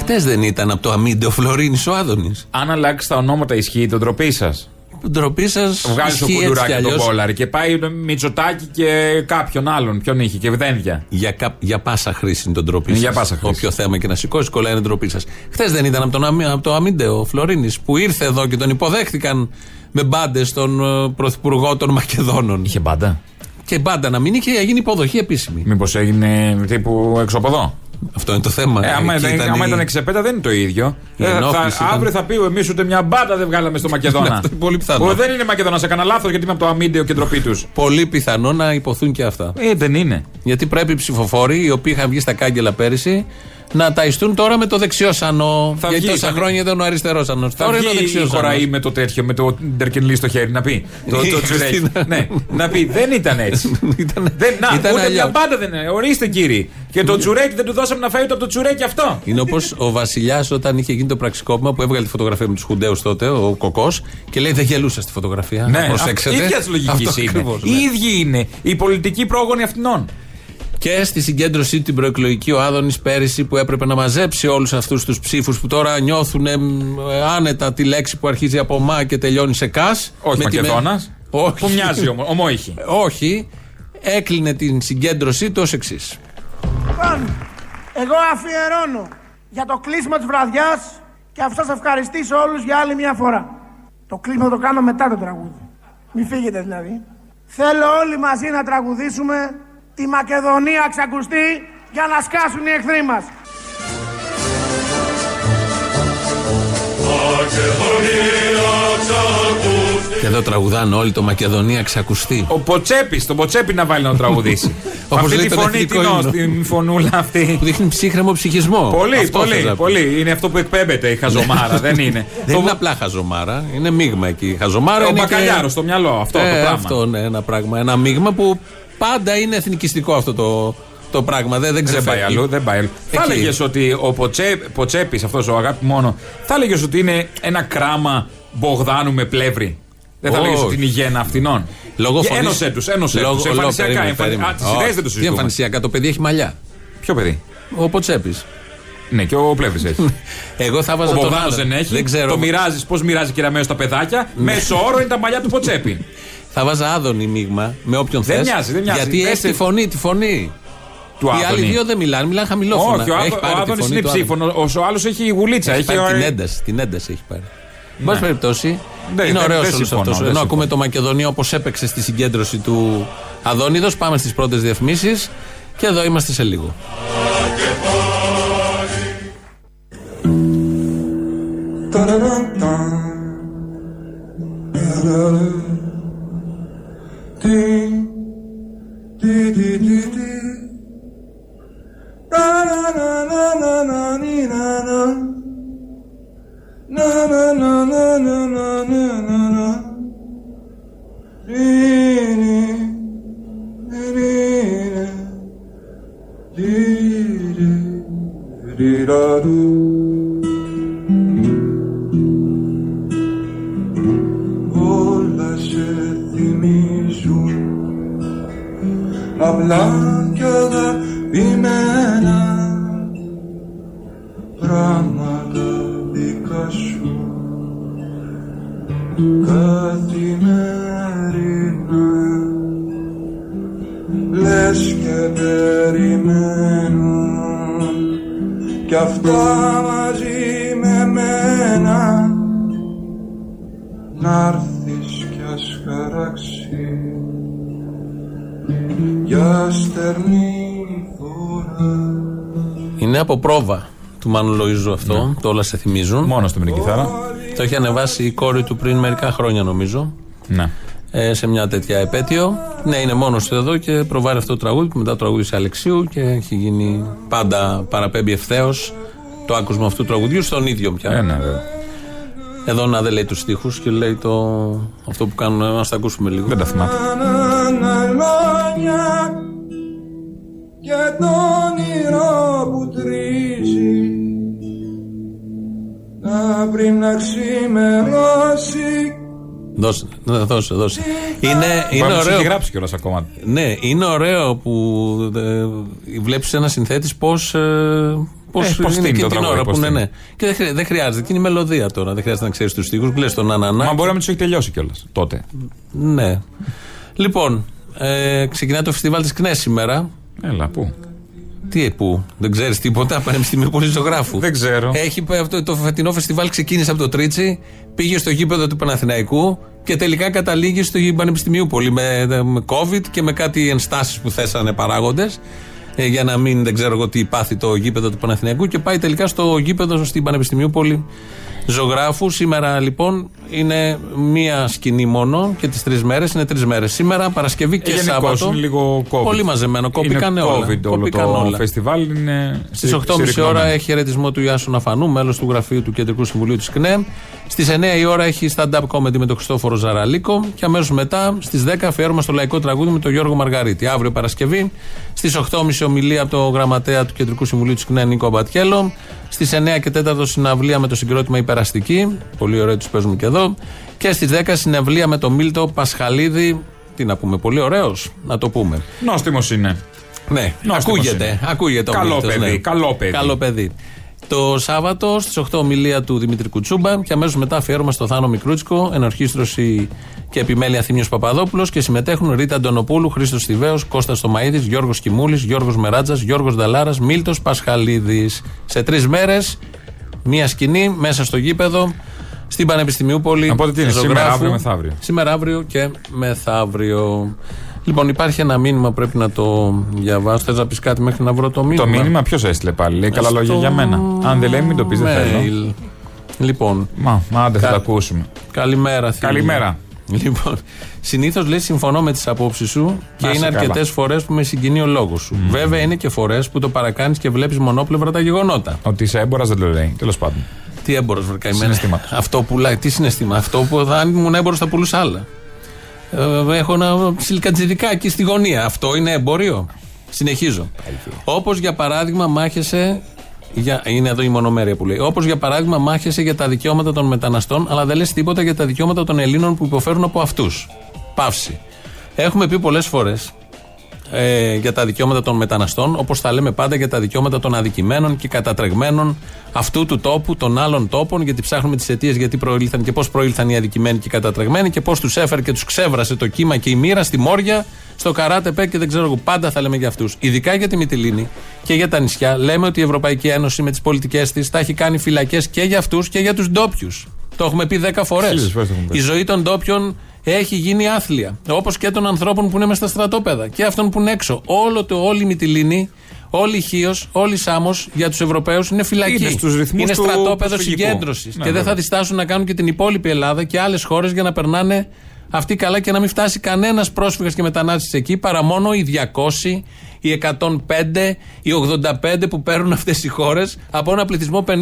Χτες δεν ήταν από το αμύντεο Φλωρίνης ο Άδωνης. Αν αλλάξει τα ονόματα, ισχύει το ντροπή σας. Ντροπή σας. Βγάζεις το κουντουράκι τον Πόλαρη και πάει με Μητσοτάκη και κάποιον άλλον. Ποιον είχε και βδένδια. Για, κα- για πάσα χρήση είναι το ντροπή Είναι σας. για πάσα χρήση. Όποιο θέμα και να σηκώσει, κολλάει είναι ντροπή σας. Χθες δεν ήταν από, τον, αμύ- από το αμύντεο Φλωρίνης που ήρθε εδώ και τον υποδέχτηκαν με μπάντες στον ε, πρωθυπουργό των Μακεδόνων. Είχε μπάντα. Και μπάντα να μην είχε γίνει υποδοχή επίσημη. Μήπως έγινε τύπου έξω από εδώ. Αυτό είναι το θέμα. Ε, άμα Εκεί ήταν, η- άμα ήταν εξεπέτα δεν είναι το ίδιο. Η Ε, θα, ενόχληση ήταν- αύριο θα πει εμείς ούτε μια μπάντα δεν βγάλαμε στο Μακεδόνα. Αυτό είναι πολύ πιθανό. Που δεν είναι Μακεδόνα, έκανα λάθος γιατί είμαι από το αμύντεο και ντροπή τους. Πολύ πιθανό να υποθούν και αυτά. Ε, δεν είναι. Γιατί πρέπει οι ψηφοφόροι, οι οποίοι είχαν βγει στα κάγκελα πέρυσι, να ταϊστούν τώρα με το δεξιό σανό. Θα γιατί βγει, τόσα θα- χρόνια ήταν ο αριστερός σανός. Θα Τώρα είναι ο βγει δεξιός η χωραή σανό. με το τέτοιο, με το ντερκενλί στο χέρι να πει. Το, Η το τσουρέκι. Χριστίνα. ναι, να πει δεν ήταν έτσι. Ήταν- δεν, να, ήταν ούτε αλλιώς. μια μπάντα δεν είναι. Ορίστε κύριε. Και το τσουρέκι δεν του δώσαμε να φάει ούτε από το τσουρέκι αυτό. Είναι όπως ο Βασιλιάς όταν είχε γίνει το πραξικόπημα που έβγαλε τη φωτογραφία με τους Χουντέους τότε, ο Κοκός, και λέει Δεν γελούσα στη φωτογραφία. Ναι, προσέξετε. ίδιας λογικής Αυτό είναι. ακριβώς, Οι ναι. ίδιοι είναι. Οι πολιτικοί πρόγονοι αυτινών. Και στη συγκέντρωσή του την προεκλογική ο Άδωνης πέρυσι που έπρεπε να μαζέψει όλους αυτούς τους ψήφους που τώρα νιώθουν άνετα τη λέξη που αρχίζει από μα και τελειώνει σε κά. Όχι Μακεδόνας. Όχι. Που μοιάζει όμω. Ομόηχη. Όχι. Έκλεινε την συγκέντρωσή του ως εξής. Λοιπόν, εγώ αφιερώνω για το κλείσιμο της βραδιάς και αυτό σας ευχαριστήσω όλους για άλλη μια φορά. Το κλείσιμο το κάνω μετά το τραγούδι. Μην φύγετε δηλαδή. Θέλω όλοι μαζί να τραγουδήσουμε τη Μακεδονία ξακουστεί για να σκάσουν οι εχθροί μας. Και εδώ τραγουδάνε όλοι το Μακεδονία ξακουστεί. Ο Ποτσέπης, τον Ποτσέπη να βάλει να τραγουδήσει. Όπως αυτή λέει τη το φωνή, εθνικό την ύμνο. την φωνούλα αυτή. Που δείχνει ψύχρεμο ψυχισμό. Πολύ, Αυτό θες πολύ, να πεις. πολύ. Είναι αυτό που εκπέμπεται η χαζομάρα, δεν είναι. Δεν Το- είναι απλά χαζομάρα, είναι μείγμα εκεί. Η χαζομάρα Ο είναι. μπακαλιάρος και... στο μυαλό, αυτό το Ε, πράγμα. Αυτό, ναι, ένα πράγμα. Ένα μείγμα που πάντα είναι εθνικιστικό αυτό το, το πράγμα. Δεν, δεν Δεν πάει ξεφεύγει. αλλού, δεν πάει αλλού. Θα Εκεί. έλεγες ότι ο Ποτσέ, Ποτσέπης, αυτός ο αγάπη μόνο, θα έλεγες ότι είναι ένα κράμα Μπογδάνου με πλεύρη; Δεν θα Όχι. έλεγε ότι είναι η γέννα αυτινών; Λόγω Και φωνής- Ένωσέ τους, ένωσέ Λόγω- τους. λόγω- Εμφανισιακά. περίμενε, εμφανι- περίμενε. Α, τις ιδέες δεν το Τι συζητούμε. εμφανισιακά, το παιδί έχει μαλλιά. Ποιο παιδί; Ο Ποτσέπης. Ναι, και ο Πλεύρης έχει. Εγώ θα Ο βάζα τον Μπογδάνος άλλο. δεν έχει. Δεν ξέρω. Το μοιράζεις, πώς μοιράζει κυραμαίο στα παιδάκια; Μέσο όρο είναι τα μαλλιά του Ποτσέπη. Θα βάζα άδωνη μείγμα με όποιον Δεν θες. μοιάζει, δεν μοιάζει. Γιατί Δες έχει τη- τη φωνή, τη φωνή. Του Οι άλλοι Άδωνη. δύο δεν μιλάνε, μιλάνε χαμηλόφωνα. Όχι, ο, Έχει Άδω- πάρει ο τη Άδωνης φωνή είναι του Άδωνη. ψήφωνος. Ο, ο άλλος έχει γουλίτσα. Έχει Έχει, πάρει ο- την ένταση. Την ένταση έχει πάρει. Εν πάση περιπτώσει, Ναι, είναι δεν- ωραίος δεν όλος συμφωνώ, αυτός. δεν Ενώ συμφωνώ. ακούμε το Μακεδονία όπως έπαιξε στη συγκέντρωση του Αδόνιδος. Πάμε στις πρώτες διαφημίσεις και εδώ είμαστε σε λίγο. na na ni na na. Na na na na na na na na na. Ni ni ni na di di di da do Hablar cada bimena πράγματα δικά σου. Καθημερινά λες και περιμένουν. Κι αυτά μαζί με μένα. Να'ρθεις κι ας χαράξει. Για στερνή φορά. Είναι από πρόβα του Μάνου Λοΐζου αυτό. Το όλα σε θυμίζουν. Μόνος του με την κιθάρα. Το έχει ανεβάσει η κόρη του πριν μερικά χρόνια νομίζω. Ναι. Ε, σε μια τέτοια επέτειο. Ναι, είναι μόνος του εδώ και προβάλλει αυτό το τραγούδι και μετά το τραγούδι σε Αλεξίου και έχει γίνει πάντα παραπέμπει ευθέως το άκουσμα αυτού του τραγουδιού στον ίδιο πια. Ε, ναι, βέβαια. Εδώ να δεν λέει τους στίχους και λέει το... αυτό που κάνουν, να τα ακούσουμε λίγο. Δεν τα θυμάται. Αναλόνια και το όνειρο που τρίζει να πριν να ξημερώσει Δώσε, ναι, δώσε, δώσε. Είναι, είναι Πάμε, ωραίο. έχει γράψει κιόλας ακόμα. Ναι, είναι ωραίο που ε, βλέπεις ένα συνθέτης πώς. Ε, πώς Ε, πώς είναι στείνει και το την τραγούδι, ώρα πώς που είναι. στείνει. Ναι. Και δεν, χρει- δεν χρειάζεται. Και είναι η μελωδία τώρα. Δεν χρειάζεται να ξέρεις τους στίχους. Λες τον Ανανά. Μα μπορεί να μην τους έχει τελειώσει κιόλας τότε. Ναι. Λοιπόν, ε, ξεκινάει το φεστιβάλ της ΚΝΕ σήμερα. Έλα, πού; Τι, πού, δεν ξέρεις τίποτα. Πανεπιστημίου Πολυζωγράφου. Δεν ξέρω. Έχει πάει αυτό το φετινό φεστιβάλ ξεκίνησε από το Τρίτσι, πήγε στο γήπεδο του Παναθηναϊκού και τελικά καταλήγει στο Πανεπιστημίου Πολύ με, με COVID και με κάτι ενστάσεις που θέσανε παράγοντες. Ε, για να μην δεν ξέρω εγώ τι πάθει το γήπεδο του Παναθηναϊκού και πάει τελικά στο γήπεδο στην Πανεπιστημίου Πολύ Ζωγράφου. Σήμερα λοιπόν είναι μία σκηνή μόνο και τις τρεις μέρες. Είναι τρεις μέρες. Σήμερα, Παρασκευή και Ε, γενικώς Σάββατο. είναι λίγο COVID. Πολύ μαζεμένο. Κόπηκαν είναι όλα. COVID όλο Κόπηκαν το όλα. φεστιβάλ είναι Στις συρρυ- 8.30 ώρα συρρυκνωμένο. έχει χαιρετισμό του Ιάσου Ναφανού, μέλος του γραφείου του Κεντρικού Συμβουλίου της ΚΝΕ. Στις 9 η ώρα έχει stand-up comedy με τον Χριστόφορο Ζαραλίκο. Και αμέσως μετά στις 10 αφιέρωμα στο λαϊκό τραγούδι με τον Γιώργο Μαργαρίτη. Αύριο Παρασκευή. Στις 8.30 ομιλία από το γραμματέα του Κεντρικού Συμβουλίου της ΚΝΕ Νίκο Μπατιέλο. Στις 9 και 4 συναυλία με το συγκρότημα Υπεραστική. Πολύ ωραίο τους παίζουμε και εδώ. Και στις 10 συναυλία με τον Μίλτο Πασχαλίδη. Τι να πούμε, πολύ ωραίος, να το πούμε. Νόστιμος είναι. Ναι, Νόστιμος ακούγεται. είναι. ακούγεται ο Καλό Μίλτος, παιδί, ναι. καλό παιδί. Καλό παιδί. Το Σάββατο στις 8 ομιλία του Δημήτρη Κουτσούμπα και αμέσως μετά αφιέρωμα στο Θάνο Μικρούτσικο, ενορχίστρωση και επιμέλεια Θήμιος Παπαδόπουλος και συμμετέχουν Ρίτα Αντωνοπούλου, Χρήστος Τιβαίο, Κώστας Τομαίδη, Γιώργος Κιμούλης, Γιώργος Μεράτζα, Γιώργος Νταλάρας, Μίλτος Πασχαλίδης. Σε τρεις μέρες, μία σκηνή μέσα στο γήπεδο στην Πανεπιστημιούπολη. Οπότε τι είναι, σήμερα, ζωγράφου. αύριο, μεθαύριο. Σήμερα, αύριο και μεθαύριο. Λοιπόν, υπάρχει ένα μήνυμα πρέπει να το διαβάσω. Θες να πεις κάτι μέχρι να βρω το μήνυμα; Το μήνυμα ποιος έστειλε πάλι; Λέει καλά Στο λόγια για μένα. Αν δεν λέει, μην το πεις, δεν θέλω. mail. Λοιπόν. Μα, μα άντε θα Κα- το ακούσουμε. Καλημέρα, Θήμη. Καλημέρα. Λοιπόν, συνήθως λέει συμφωνώ με τις απόψεις σου και Να είναι είσαι αρκετές καλά. φορές που με συγκινεί ο λόγος σου. Βέβαια, είναι και φορές που το παρακάνεις και βλέπεις μονόπλευρα τα γεγονότα. Ότι είσαι έμπορας δεν το λέει. Τέλος πάντων. Τι έμπορος, βρε καημένα. Συναισθήματα. Αυτό πουλάει. Τι συναισθήμα. Αυτό που θα αν ήμουν έμπορος θα πουλούσα άλλα. Ε, έχω ένα σιλικατζιδικάκι στη γωνία. Αυτό είναι εμπόριο; Συνεχίζω. Όπως για παράδειγμα μάχεσαι. Για, είναι εδώ η μονομέρεια που λέει. Όπως για παράδειγμα μάχεσαι για τα δικαιώματα των μεταναστών, αλλά δεν λες τίποτα για τα δικαιώματα των Ελλήνων που υποφέρουν από αυτούς. Παύση. Έχουμε πει πολλές φορές ε, για τα δικαιώματα των μεταναστών, όπως θα λέμε πάντα για τα δικαιώματα των αδικημένων και κατατρεγμένων αυτού του τόπου, των άλλων τόπων, γιατί ψάχνουμε τις αιτίες γιατί προήλθαν και πώς προήλθαν οι αδικημένοι και οι κατατρεγμένοι και πώς τους έφερε και τους ξέβρασε το κύμα και η μοίρα στη Μόρια, στο Καράτεπε και δεν ξέρω εγώ. Πάντα θα λέμε για αυτούς. Ειδικά για τη Μυτιλίνη και για τα νησιά, λέμε ότι η Ευρωπαϊκή Ένωση με τις πολιτικές της θα έχει κάνει φυλακές και για αυτούς και για τους ντόπιους. Το έχουμε πει 10 φορές. Χίλιες φορές το έχουμε πει. Η ζωή των ντόπιων έχει γίνει άθλια. Όπως και των ανθρώπων που είναι μέσα στα στρατόπεδα και αυτών που είναι έξω. Όλο το, όλη η Μυτιλίνη, όλη η Χίος, όλη η Σάμος για τους Ευρωπαίους είναι φυλακή. Είναι στους ρυθμούς είναι του στρατόπεδο προσφυγικού. συγκέντρωσης. Ναι, και δεν βέβαια. θα διστάσουν να κάνουν και την υπόλοιπη Ελλάδα και άλλες χώρες για να περνάνε αυτοί καλά και να μην φτάσει κανένας πρόσφυγας και μετανάστης εκεί παρά μόνο οι 200, οι 105, οι 85 που παίρνουν αυτές οι χώρες από ένα πληθυσμό 50.000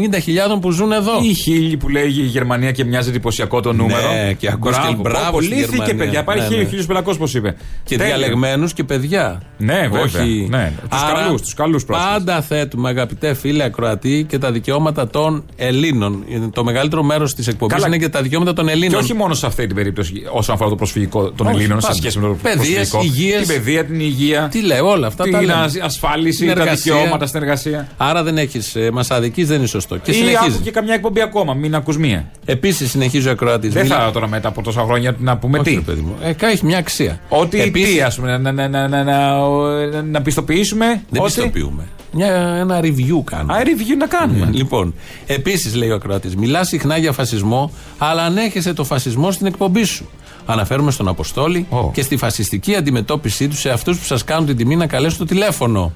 που ζουν εδώ. Ή η χίλιοι που λέγει η Γερμανία και μοιάζει εντυπωσιακό το νούμερο. Ναι, και ακούς και μπράβος στη Λύθηκε, Γερμανία. παιδιά. Πάει Ναι, χίλιο, ναι. χίλιο πελακό, πώ είπε. Και Τέλειο. διαλεγμένους και παιδιά. Ναι, βέβαια. Όχι. Ναι, τους Άρα, καλούς, τους καλούς πρόσφυγες. Πάντα θέτουμε, αγαπητέ φίλε Ακροατή, και τα δικαιώματα των Ελλήνων. Το μεγαλύτερο μέρος της εκπομπής Καλά. είναι για τα δικαιώματα των Και Ελλήνων. όχι μόνο σε αυτή την περίπτωση όσον αφορά το προσφυγικό των Όχι, Ελλήνων σε πάντα. σχέση με το Παιδείας, προσφυγικό. υγείας. Την παιδεία, την υγεία. Τι λέω, όλα αυτά τα Την λέμε. ασ- ασφάλιση, Την τα εργασία. δικαιώματα στην εργασία. Άρα δεν έχεις, ε, μας αδική, δεν είναι σωστό. Και Ή συνεχίζεις. άκου και καμιά εκπομπή ακόμα, μην ακούς μία. Επίσης συνεχίζει ο Ακροατή. Δεν θα τώρα μετά από τόσα χρόνια να πούμε Όχι, τι. ρε παιδί μου. Ε, έχει μια αξία. Ότι Επίσης- τι, ας πούμε, να, να, να, να, να, να πιστοποιήσουμε. Δεν ότι... πιστοποιούμε. Μια, ένα review κάνουμε. Α, review να κάνουμε. Λοιπόν, επίσης λέει ο Ακροατή, μιλάς συχνά για φασισμό, αλλά ανέχεσαι το φασισμό στην εκπομπή σου. Αναφέρουμε στον Αποστόλη και στη φασιστική αντιμετώπιση τους σε αυτούς που σας κάνουν την τιμή να καλέσουν το τηλέφωνο.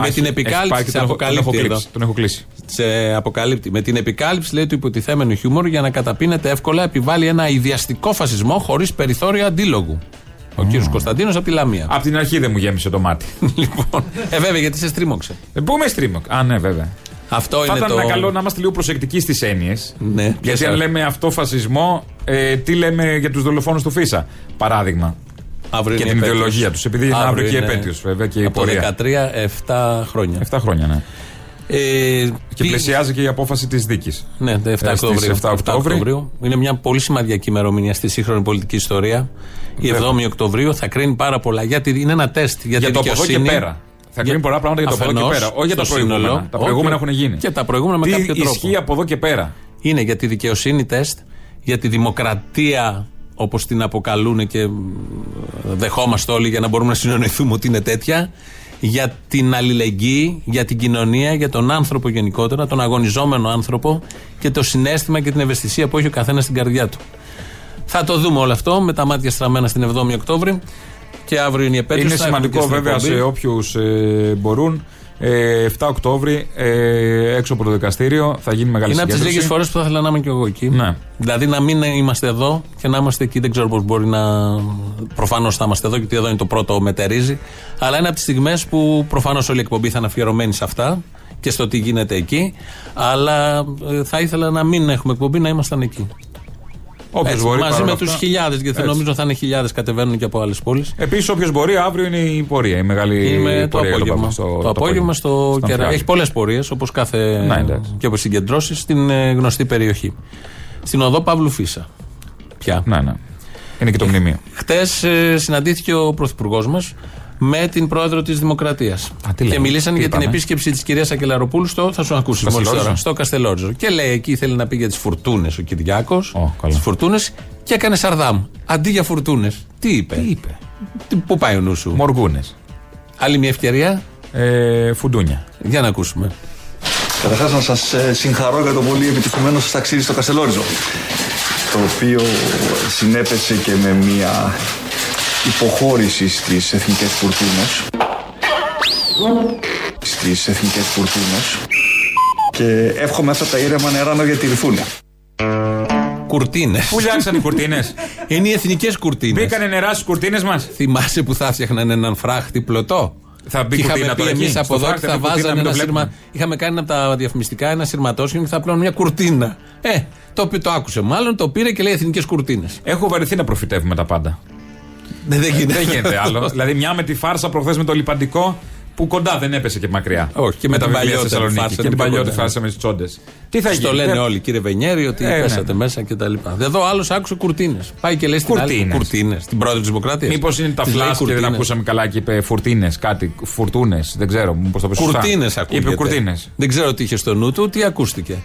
με έχει- την έχει πάει επικάλυψη και σε τον έχω- τον έχω αποκαλύπτει εδώ. κλείσει, τον έχω κλείσει. Σε αποκαλύπτει. Με την επικάλυψη, λέει, του υποτιθέμενου χιούμορ για να καταπίνεται εύκολα επιβάλλει ένα ιδιαστικό φασισμό χωρίς περιθώριο αντίλογου. Ο κύριος Κωνσταντίνος από τη Λαμία. Απ' την αρχή δεν μου γέμισε το μάτι. λοιπόν, ε, βέβαια, γιατί σε στρίμωξε. Ε, Πού με στρίμωξε. Α, ναι, βέβαια. Αυτό Θα είναι ήταν το. ένα καλό να είμαστε λίγο προσεκτικοί στις έννοιες. Ναι, Γιατί ποιες αν άλλες; λέμε αυτό φασισμό, ε, τι λέμε για τους δολοφόνους του Φίσα; Παράδειγμα. Αύριο και είναι την επέτειος. ιδεολογία τους. Επειδή είναι αύριο και η είναι επέτειος, βέβαια. Και η από πορεία. 13, 7 χρόνια. 7 χρόνια, ναι. Ε, Και τι- πλησιάζει και η απόφαση της δίκης. Ναι, 7 Ε, στις Οκτωβρίου. 7 Οκτώβρη. Είναι μια πολύ σημαντική ημερομηνία στη σύγχρονη πολιτική ιστορία. Η Βέβαια. 7η Οκτωβρίου θα κρίνει πάρα πολλά. Γιατί είναι ένα τεστ για, Για τη το από εδώ και δικαιοσύνη. πέρα. Θα κρίνει πολλά πράγματα για το από εδώ και Αφενός, πέρα. Όχι για τα στο προηγούμενα. σύνολο. Τα προηγούμενα Όχι. έχουν γίνει. Και τα προηγούμενα με Τι κάποιο τρόπο. ισχύει από εδώ και πέρα; Είναι για τη δικαιοσύνη τεστ, για τη δημοκρατία όπως την αποκαλούν και μ, δεχόμαστε όλοι για να μπορούμε να συνεννοηθούμε ότι είναι τέτοια. Για την αλληλεγγύη, για την κοινωνία, για τον άνθρωπο γενικότερα, τον αγωνιζόμενο άνθρωπο και το συνέστημα και την ευαισθησία που έχει ο καθένας στην καρδιά του. Θα το δούμε όλο αυτό με τα μάτια στραμμένα στην 7η Οκτώβρη και αύριο είναι η επέτειος. Είναι θα έχουμε σημαντικό και στην βέβαια εκπομπή. σε όποιους μπορούν. Ε, 7 Οκτώβρη, ε, έξω από το δικαστήριο, θα γίνει μεγάλη Είναι από τις συγκέντρωση. λίγες φορές που θα ήθελα να είμαι και εγώ εκεί. Ναι. Δηλαδή να μην είμαστε εδώ και να είμαστε εκεί. Δεν ξέρω πώς μπορεί να. Προφανώς θα είμαστε εδώ, γιατί εδώ είναι το πρώτο μετερίζει. Αλλά είναι από τις στιγμές που προφανώς όλη η εκπομπή θα είναι αφιερωμένη σε αυτά και στο τι γίνεται εκεί. Αλλά ε, θα ήθελα να μην έχουμε εκπομπή, να ήμασταν εκεί. Όποιος Έτσι, μπορεί, μαζί παρόλα με τους αυτά. χιλιάδες, γιατί Έτσι. νομίζω θα είναι χιλιάδες κατεβαίνουν και από άλλες πόλεις. Επίσης, όποιος μπορεί, αύριο είναι η πορεία. Η μεγάλη Είμαι το πορεία. απόγευμα. στο- το απόγευμα στο στον Κερά. Φιάλη. Έχει πολλές πορείες όπως κάθε. Ναι, εντάξει. και από συγκεντρώσεις στην ε, γνωστή περιοχή. Στην οδό Παύλου Φίσα. Πια. Ναι, ναι. Είναι και το μνημείο. Χτες συναντήθηκε ο Πρωθυπουργός μας με την πρόεδρο της Δημοκρατίας. τι Και λέει, μιλήσαν τι για την είπανε; επίσκεψη της κυρίας Ακελαροπούλου στο. Θα σου ακούσει μόλις Καστελόριζο. τώρα. Στο Καστελόριζο. Και λέει εκεί θέλει να πει για τις φουρτούνες ο Κυριάκος. καλά. Τις φουρτούνες και έκανε σαρδάμ. Αντί για φουρτούνες. Τι είπε; Τι είπε; Τι- Πού πάει ο νους σου; Μοργούνες. Άλλη μια ευκαιρία; Ε, φουντούνια. Για να ακούσουμε. Καταρχάς να σας ε, συγχαρώ για το πολύ επιτυχημένο σας ταξίδι στο Καστελόριζο το οποίο συνέπεσε και με μια υποχώρησης στις εθνικές φουρτούνες στις εθνικές φουρτούνες και εύχομαι αυτά τα ήρεμα νερά να διατηρηθούν. Κουρτίνες. Πού λιάξαν οι κουρτίνες; Είναι οι εθνικές κουρτίνες. Μπήκανε νερά στις κουρτίνες μας; Θυμάσαι που θα φτιάχναν έναν φράχτη πλωτό; Θα μπει Και κουρτίνα είχαμε πει τώρα εκεί, εμεί στο από εδώ φράχτη ότι θα θα μπει κουρτίνα, βάζανε μην το ένα βλέπουμε. σύρμα. Είχαμε κάνει από τα διαφημιστικά ένα σειρματόσχημα και θα πλέον μια κουρτίνα. Ε, το, οποίο το άκουσε μάλλον, το πήρε και λέει εθνικές κουρτίνες. Έχω βαρεθεί να προφητεύουμε τα πάντα. Ναι, δεν γίνεται. Δεν γίνεται άλλο. δηλαδή, μια με τη φάρσα προχθές με το λιπαντικό. Που κοντά δεν έπεσε και μακριά. Όχι, και με τα την βιβλία στη παλιότερη Θεσσαλονίκη. φάρσα Και είναι την πιο παλιότερη κοντά. φάρσα με τις τσόντες. Τι θα γίνει; Το λένε δεν- όλοι, κύριε Βενιέρη, ότι Ε, ναι. πέσατε μέσα κτλ. Εδώ άλλος άκουσε κουρτίνες. Πάει και λέει στην άλλη Κουρτίνες. κουρτίνες. Την πρόεδρο της Δημοκρατίας. Μήπως είναι τα φλάσ και δεν ακούσαμε καλά και είπε φουρτίνες, κάτι. Φουρτούνες, δεν ξέρω. Μήπως το πει σωστά. Κουρτίνες ακούγεται. Είπε κουρτίνες. Δεν ξέρω τι είχε στο νου του, τι ακούστηκε.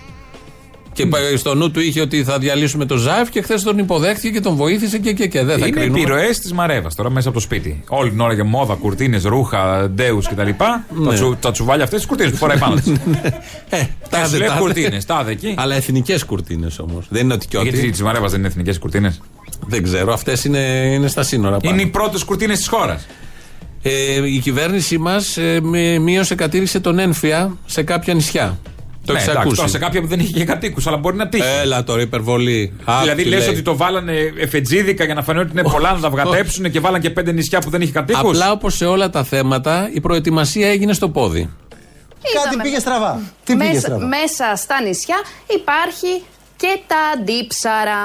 Και Ναι. στο νου του είχε ότι θα διαλύσουμε το ΖΑΕΦ και χθες τον υποδέχτηκε και τον βοήθησε και, και, και. Δεν θα Είναι κρίνουμε. επιρροές της Μαρέβας τώρα μέσα από το σπίτι. Όλη την ώρα για μόδα, κουρτίνες, ρούχα, ντέους κτλ. Ναι. Τα, τσου, τα τσουβάλια αυτές τις κουρτίνες που φοράει πάνω της. Ε, Τα τάδε, λέει τάδε. κουρτίνες, τάδε εκεί. Αλλά εθνικές κουρτίνες όμως. Δεν είναι ότι και Γιατί ότι. της Μαρέβας δεν είναι εθνικές κουρτίνες; Δεν ξέρω, αυτές είναι, είναι στα σύνορα. Πάνω. Είναι οι πρώτες κουρτίνες της χώρας. Ε, η κυβέρνησή μας ε, μ- μείωσε, κατήρισε τον ένφια σε κάποια νησιά. Το ναι, έχεις εντάξει, ακούσει. τώρα σε κάποια που δεν είχε και κατοίκους, αλλά μπορεί να τύχει. Έλα τώρα, υπερβολή. Άκου δηλαδή τι λες λέει. ότι το βάλανε εφετζίδικα για να φανεί ότι είναι πολλά να τα βγατέψουν και βάλαν και πέντε νησιά που δεν είχε κατοίκους. Απλά όπως σε όλα τα θέματα, η προετοιμασία έγινε στο πόδι. Κάτι πήγε στραβά. Τι πήγε μέσα, στραβά; μέσα στα νησιά υπάρχει και τα αντίψαρα.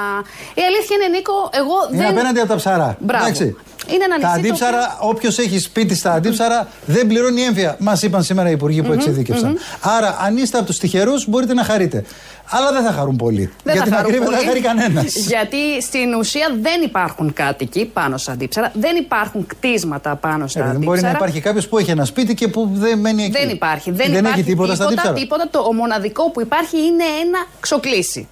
Η αλήθεια είναι, Νίκο, εγώ Είναι δεν. απέναντι από τα ψαρά. Μπράβο. Εντάξει. Είναι ένα Τα νησί. το αντίψαρα, όποιος έχει σπίτι στα αντίψαρα, δεν πληρώνει έμφυα. Μας είπαν σήμερα οι υπουργοί που εξειδίκευσαν. Άρα, αν είστε από τους τυχερούς, μπορείτε να χαρείτε. Αλλά δεν θα χαρούν πολύ. Δεν Για θα την χαρούν ακρίβεια δεν θα πολύ, χαρεί κανένας. Γιατί στην ουσία δεν υπάρχουν κάτοικοι πάνω στα αντίψαρα, δεν υπάρχουν κτίσματα πάνω στα Ε, δεν αντίψαρα. μπορεί να υπάρχει κάποιος που έχει ένα σπίτι και που δεν μένει εκεί. Δεν υπάρχει. Δεν, δεν υπάρχει έχει τίποτα, στα αντίψαρα. τίποτα. Το μοναδικό που υπάρχει είναι ένα ξοκλήσι.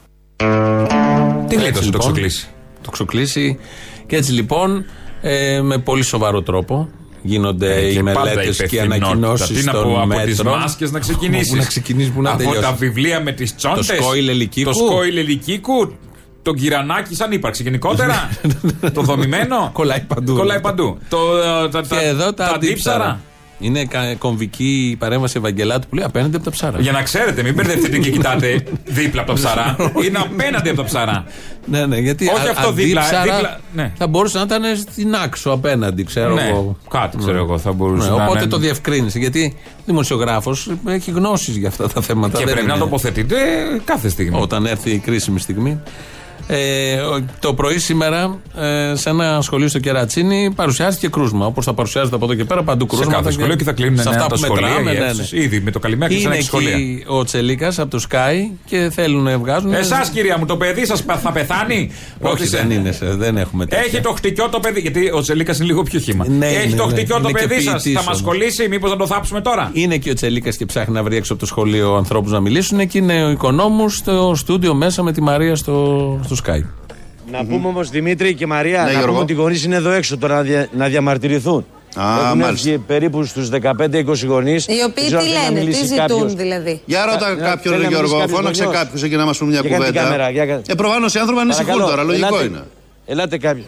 Τι λέει το Έτσι, το λοιπόν, ξοκλήσει. Το ξοκλήσει. Και έτσι λοιπόν, ε, με πολύ σοβαρό τρόπο γίνονται Ε, οι και πάντα μελέτες και οι υπευθυνότητα. ανακοινώσεις Τι να πω, των από τις μέτρων. μάσκες να ξεκινήσεις; Πού να ξεκινήσεις, που να Από τελειώσεις. τα βιβλία με τις τσόντες; Το σκόιλ ελικίκου. Το σκόιλ ελικίκου. Το κυρανάκι σαν ύπαρξη γενικότερα; το δομημένο; Κολλάει παντού. Κολλάει παντού. Το, ε, τα, Και εδώ τα αντίψαρα; Είναι κα- κομβική η παρέμβαση Ευαγγελάτου που λέει απέναντι από τα ψάρα. Για να ξέρετε, μην μπερδευτείτε και κοιτάτε δίπλα από τα ψαρά. Είναι απέναντι από τα ψαρά. Ναι, ναι, γιατί Όχι α- αυτό δίπλα, αντίψαρα δίπλα, ναι. θα μπορούσε να ήταν στην άξο απέναντι, ξέρω Ναι, εγώ. κάτι ξέρω εγώ θα μπορούσε Ναι, να Οπότε είναι. το διευκρίνησε. Γιατί δημοσιογράφος έχει γνώσεις για αυτά τα θέματα. Και δεν πρέπει να είναι- τοποθετείτε κάθε στιγμή. Όταν έρθει η κρίσιμη στιγμή. Ε, ο- το πρωί σήμερα ε, σε ένα σχολείο στο Κερατσίνη παρουσιάστηκε κρούσμα. Όπως θα παρουσιάζεται από εδώ και πέρα παντού Σε κρούσμα. κάθε σχολείο και θα κλείνουν σε νέα αυτά τα που σχολεία, μετράμε, οι ναι, ναι. αίθουσες. Ήδη με το καλημέρα κλείσαν Είναι έξι σχολεία. εκεί ο Τσελίκας από το Sky και θέλουν να βγάζουν. Εσάς, κυρία μου, το παιδί σας θα πεθάνει; Όχι, Ρώτησε. δεν είναι. σε- Δεν έχουμε τέτοια. Έχει το χτυκιό το παιδί. Γιατί ο Τσελίκας είναι λίγο πιο χύμα. Ναι, Έχει ναι, το ναι. χτυκιό το Είναι και παιδί σας. ποιητής Θα μας όμως. κολλήσει, μήπως να το θάψουμε τώρα; Είναι και ο Τσελίκας και ψάχνει να βρει έξω από το σχολείο ανθρώπους να μιλήσουν. Και είναι ο οικονόμου στο στούντιο μέσα με τη Μαρία στο, στο Sky. Να πούμε όμως Δημήτρη και Μαρία, Ναι, να Γιώργο. πούμε ότι οι γονείς είναι εδώ έξω τώρα να, δια- να διαμαρτυρηθούν. Α, Έχουν μάλιστα. έρθει περίπου στους 15-20 γονείς. Οι οποίοι τι λένε, τι ζητούν δηλαδή; Για ρώτα Κα- κάποιον, θέλει ρε να μιλήσει Γιώργο, κάποιος φώναξε γονιός. κάποιον εκεί να μας πούμε μια Για κάνει την κουβέντα. κάμερα, για κα- Ε, προφανώς οι άνθρωποι ανησυχούν Παρακαλώ, τώρα, λογικό ελάτε. είναι. Ελάτε κάποιο.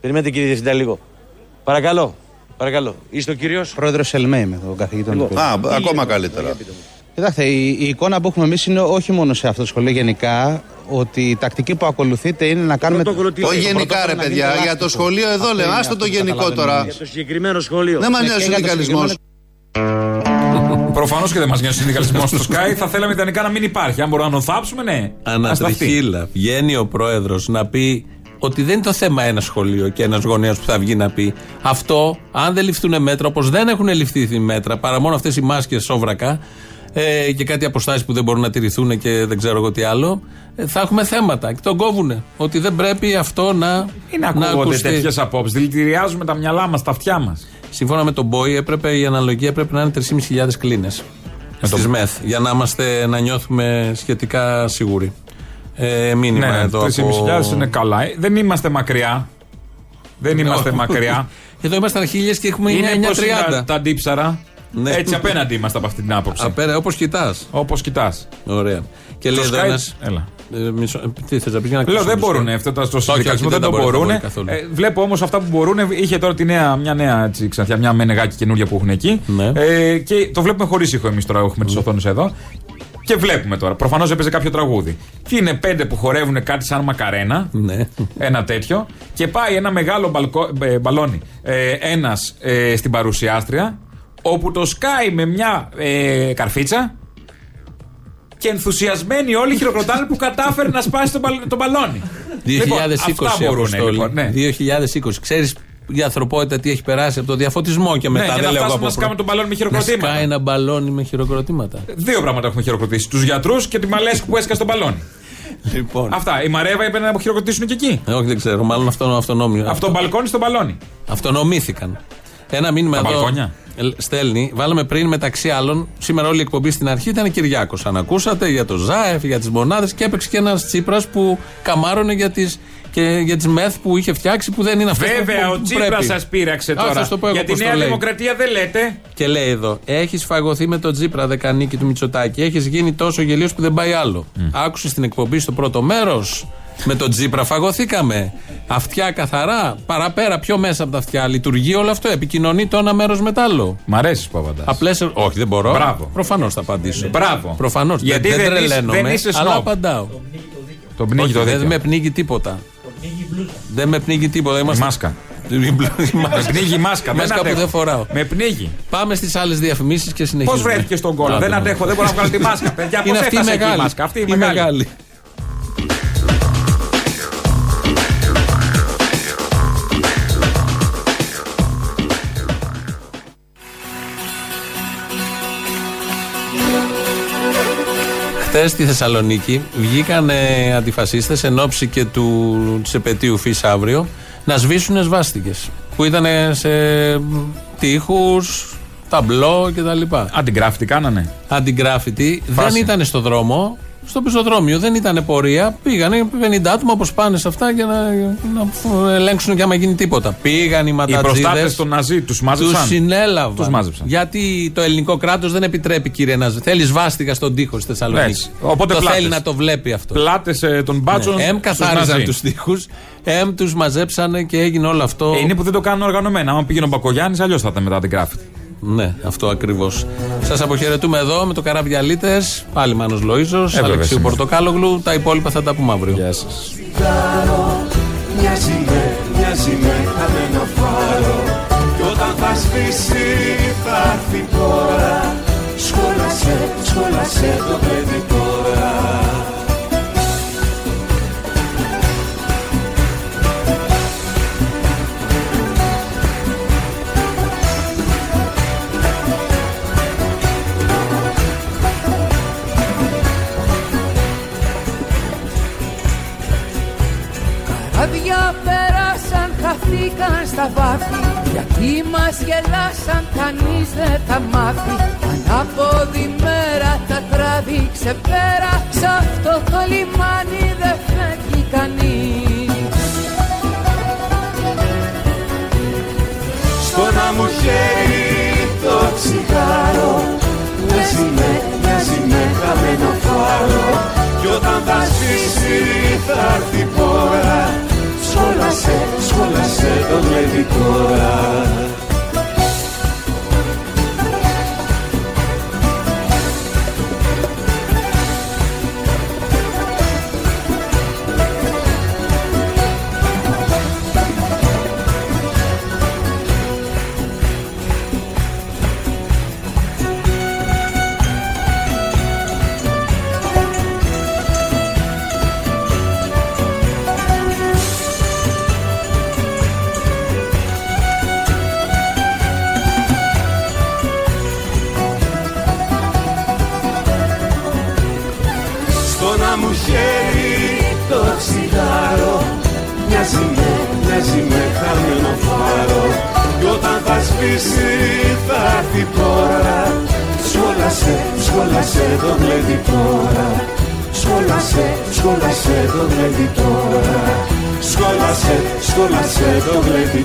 Περιμένετε κύριε Διευθυντά λίγο. Παρακαλώ. Παρακαλώ. Είστε ο κύριος; Πρόεδρος Ελμέ είμαι, ο καθηγητών. Λοιπόν, Α, ακόμα καλύτερα. Κοιτάξτε, η, η εικόνα που έχουμε εμείς είναι όχι μόνο σε αυτό το σχολείο γενικά, ότι η τακτική που ακολουθείτε είναι να κάνουμε. Όχι γενικά, ρε παιδιά, για το σχολείο εδώ λέω, άστο το γενικό τώρα. Για το συγκεκριμένο σχολείο. Δεν μα Ναι, νοιάζει ο και για το συνδικαλισμός. Προφανώς και δεν μας νοιάζει ο συνδικαλισμός στο Sky. Θα θέλαμε ιδανικά να μην υπάρχει. Αν μπορούμε να τον θάψουμε, ναι. Ας ταυτεί. Ανατριχίλα. Βγαίνει ο πρόεδρος να πει ότι δεν είναι το θέμα ένα σχολείο και ένας γονέας που θα βγει να πει αυτό, αν δεν ληφθούν μέτρα, όπως δεν έχουν ληφθεί μέτρα, παρά μόνο αυτές οι μάσκες σόβρακα ε, και κάτι αποστάσεις που δεν μπορούν να τηρηθούν και δεν ξέρω εγώ τι άλλο, ε, θα έχουμε θέματα. Και τον κόβουνε. Ότι δεν πρέπει αυτό να. Είναι να ακούγονται ακουστεί. τέτοιες απόψεις. Δηλητηριάζουμε τα μυαλά μας, τα αυτιά μας. Σύμφωνα με τον Μπόι, έπρεπε, η αναλογία έπρεπε να είναι 3.500 κλίνες στις ΜΕΘ για να, είμαστε, να νιώθουμε σχετικά σίγουροι. Ε, μήνυμα Ναι, εδώ. 3.500 είναι καλά. Ε, Δεν είμαστε μακριά. Δεν είμαστε μακριά. Εδώ είμαστε αρχίλιε και έχουμε Είναι πώς είναι 9.30. τα, τα αντίψαρα; Ναι. Έτσι απέναντι είμαστε από αυτή την άποψη. Απέρα, όπως κοιτάς. Όπως κοιτάς. Ωραία. Και λέει Στο εδώ Skype- ένα. Έλα. Ε, μισό, ε, τι θες να πεις για να Λέω κλείσουμε δεν το μπορούν Skype. αυτό το- στο Όχι, όχι, συνδικαλισμό, δεν το μπορεί, μπορούν. μπορεί καθόλου. Ε, βλέπω όμως αυτά που μπορούν. Είχε τώρα τη νέα, μια νέα έτσι, ξανθιά, μια μενεγάκι καινούρια που έχουν εκεί. Ναι. Ε, και το βλέπουμε χωρίς ήχο εμείς τώρα. Έχουμε τις οθόνες εδώ. Και βλέπουμε τώρα. Προφανώς έπαιζε κάποιο τραγούδι. Και είναι πέντε που χορεύουν κάτι σαν μακαρένα. Ναι. Ένα τέτοιο. Και πάει ένα μεγάλο μπαλκο, ε, μπαλόνι. Ε, ένας ε, στην παρουσιάστρια. Όπου το σκάει με μια ε, καρφίτσα. Και ενθουσιασμένοι όλοι χειροκροτάνε που κατάφερε να σπάσει το, μπαλ, το μπαλόνι. 2020 Λοιπόν, αυτά μπορούν, Αποστόλη. λοιπόν, ναι. 2020. Ξέρεις η ανθρωπότητα τι έχει περάσει από το διαφωτισμό και μετά ναι, για δεν να λέω φτάσουμε από να σκάμε τον μπαλόνι με Να χειροκροτήματα. σκάει ένα μπαλόνι με χειροκροτήματα. Δύο πράγματα έχουμε χειροκροτήσει. Τους γιατρούς και τη Μαλέσκου που έσκασε τον μπαλόνι. Λοιπόν. Αυτά. Η Μαρέβα είπε να χειροκροτήσουν και εκεί. Ε, όχι, δεν ξέρω. Μάλλον αυτό αυτονόμιο. Αυτό μπαλκόνι στο μπαλόνι. Αυτονομήθηκαν. Ένα μήνυμα Τα εδώ μπαλκόνια. Ε, στέλνει. Βάλαμε πριν μεταξύ άλλων. Σήμερα όλη η εκπομπή στην αρχή ήταν Κυριάκος. Αν ακούσατε για το ΖΑΕΦ, για τις μονάδες και έπαιξε και ένας Τσίπρας που καμάρωνε για τι και για τις μεθ που είχε φτιάξει που δεν είναι αυτές Βέβαια, ο Τσίπρας σας πείραξε τώρα. το πω εγώ Για τη πώς το Νέα λέει. Δημοκρατία δεν λέτε. Και λέει εδώ, έχεις φαγωθεί με τον Τζίπρα δεκανίκη του Μητσοτάκη. Έχεις γίνει τόσο γελίος που δεν πάει άλλο. Άκουσε την εκπομπή στο πρώτο μέρος. Με τον Τζίπρα φαγωθήκαμε. Αυτιά καθαρά. Παραπέρα, πιο μέσα από τα αυτιά. Λειτουργεί όλο αυτό. Επικοινωνεί το ένα μέρος με το άλλο. Μ' αρέσεις που απαντά. Απλέ. Όχι, δεν μπορώ. Μπράβο. Προφανώς θα απαντήσω. Μπράβο. Προφανώς. Γιατί δεν, δεν είσαι- τρελαίνομαι, δεν είσαι αλλά σνόμπ. απαντάω. Τον πνίγει Όχι, το δεν δίκιο. με πνίγει τίποτα. Δεν με πνίγει τίποτα. Είμαστε... μάσκα. Η μπλου- η μάσκα. Με πνίγει η μάσκα. Μάσκα δεν που αντέχω. δεν φοράω. Με πνίγει. Πάμε στις άλλες διαφημίσεις και Πώς συνεχίζουμε. βρέθηκε στον κόλλο; Άντε, Δεν μωρέ. αντέχω, δεν μπορώ να βγάλω τη μάσκα. Παιδιά, πώς Είναι αυτή η έφτασε εκεί η μεγάλη. μάσκα; Αυτή η Η μεγάλη. Χθες στη Θεσσαλονίκη βγήκαν ε, αντιφασίστες εν ώψη και του της επαιτίου φύση αύριο να σβήσουν σβάστηκες που ήταν σε τείχους, ταμπλό κτλ. Αντιγκράφτη κάνανε. Αντιγκράφητη δεν Φάση. ήταν στο δρόμο, στο πεζοδρόμιο, δεν ήταν πορεία. Πήγανε 50 άτομα όπως πάνε σε αυτά για να, να ελέγξουν και άμα γίνει τίποτα. Πήγαν οι Οι ματατζίδες προστάτε των Ναζί τους μάζεψαν. τους συνέλαβαν. Τους μάζεψαν. Γιατί το ελληνικό κράτος δεν επιτρέπει, κύριε να Θέλεις βάστιγα στον τοίχο στη Θεσσαλονίκη. Έτσι. Οπότε το πλάτες. θέλει να το βλέπει αυτό. Πλάτες των μπάτσων. Ναι. Εμ στους καθάριζαν Ναζί. τους τοίχους, εμ τους μαζέψανε και έγινε όλο αυτό. Ε, Είναι που δεν το κάνουν οργανωμένα. Αν πήγαινε ο Μπακογιάννης, αλλιώς θα ήταν μετά την γράφτη. Ναι, αυτό ακριβώς. Σας αποχαιρετούμε εδώ με το Καραβιαλίτε. Πάλι Μάνος Λοίζος, βέβαια, Αλεξίου σήμερα. Πορτοκάλογλου. Τα υπόλοιπα θα τα πούμε αύριο. Γεια σας. Μοιάζει με, μοιάζει με χαμένο φάρο Κι όταν θα σβήσει θα έρθει η ώρα Σχόλασε, σχόλασε το παιδί πέρασαν, χαθήκαν στα βάθη Γιατί μας γελάσαν, κανείς δεν τα μάθει. Ανάποδη μέρα τα τράβηξε πέρα Σ' αυτό το λιμάνι δεν φεύγει κανείς. Στο να μου χέρι το τσιγάρο Μοιάζει μες, μοιάζει μες χαμένο φάρο. Κι όταν θα σβήσει θα έρθει η πόρα Σχόλασε, σχόλασε το βλέπει τώρα Σχόλασε,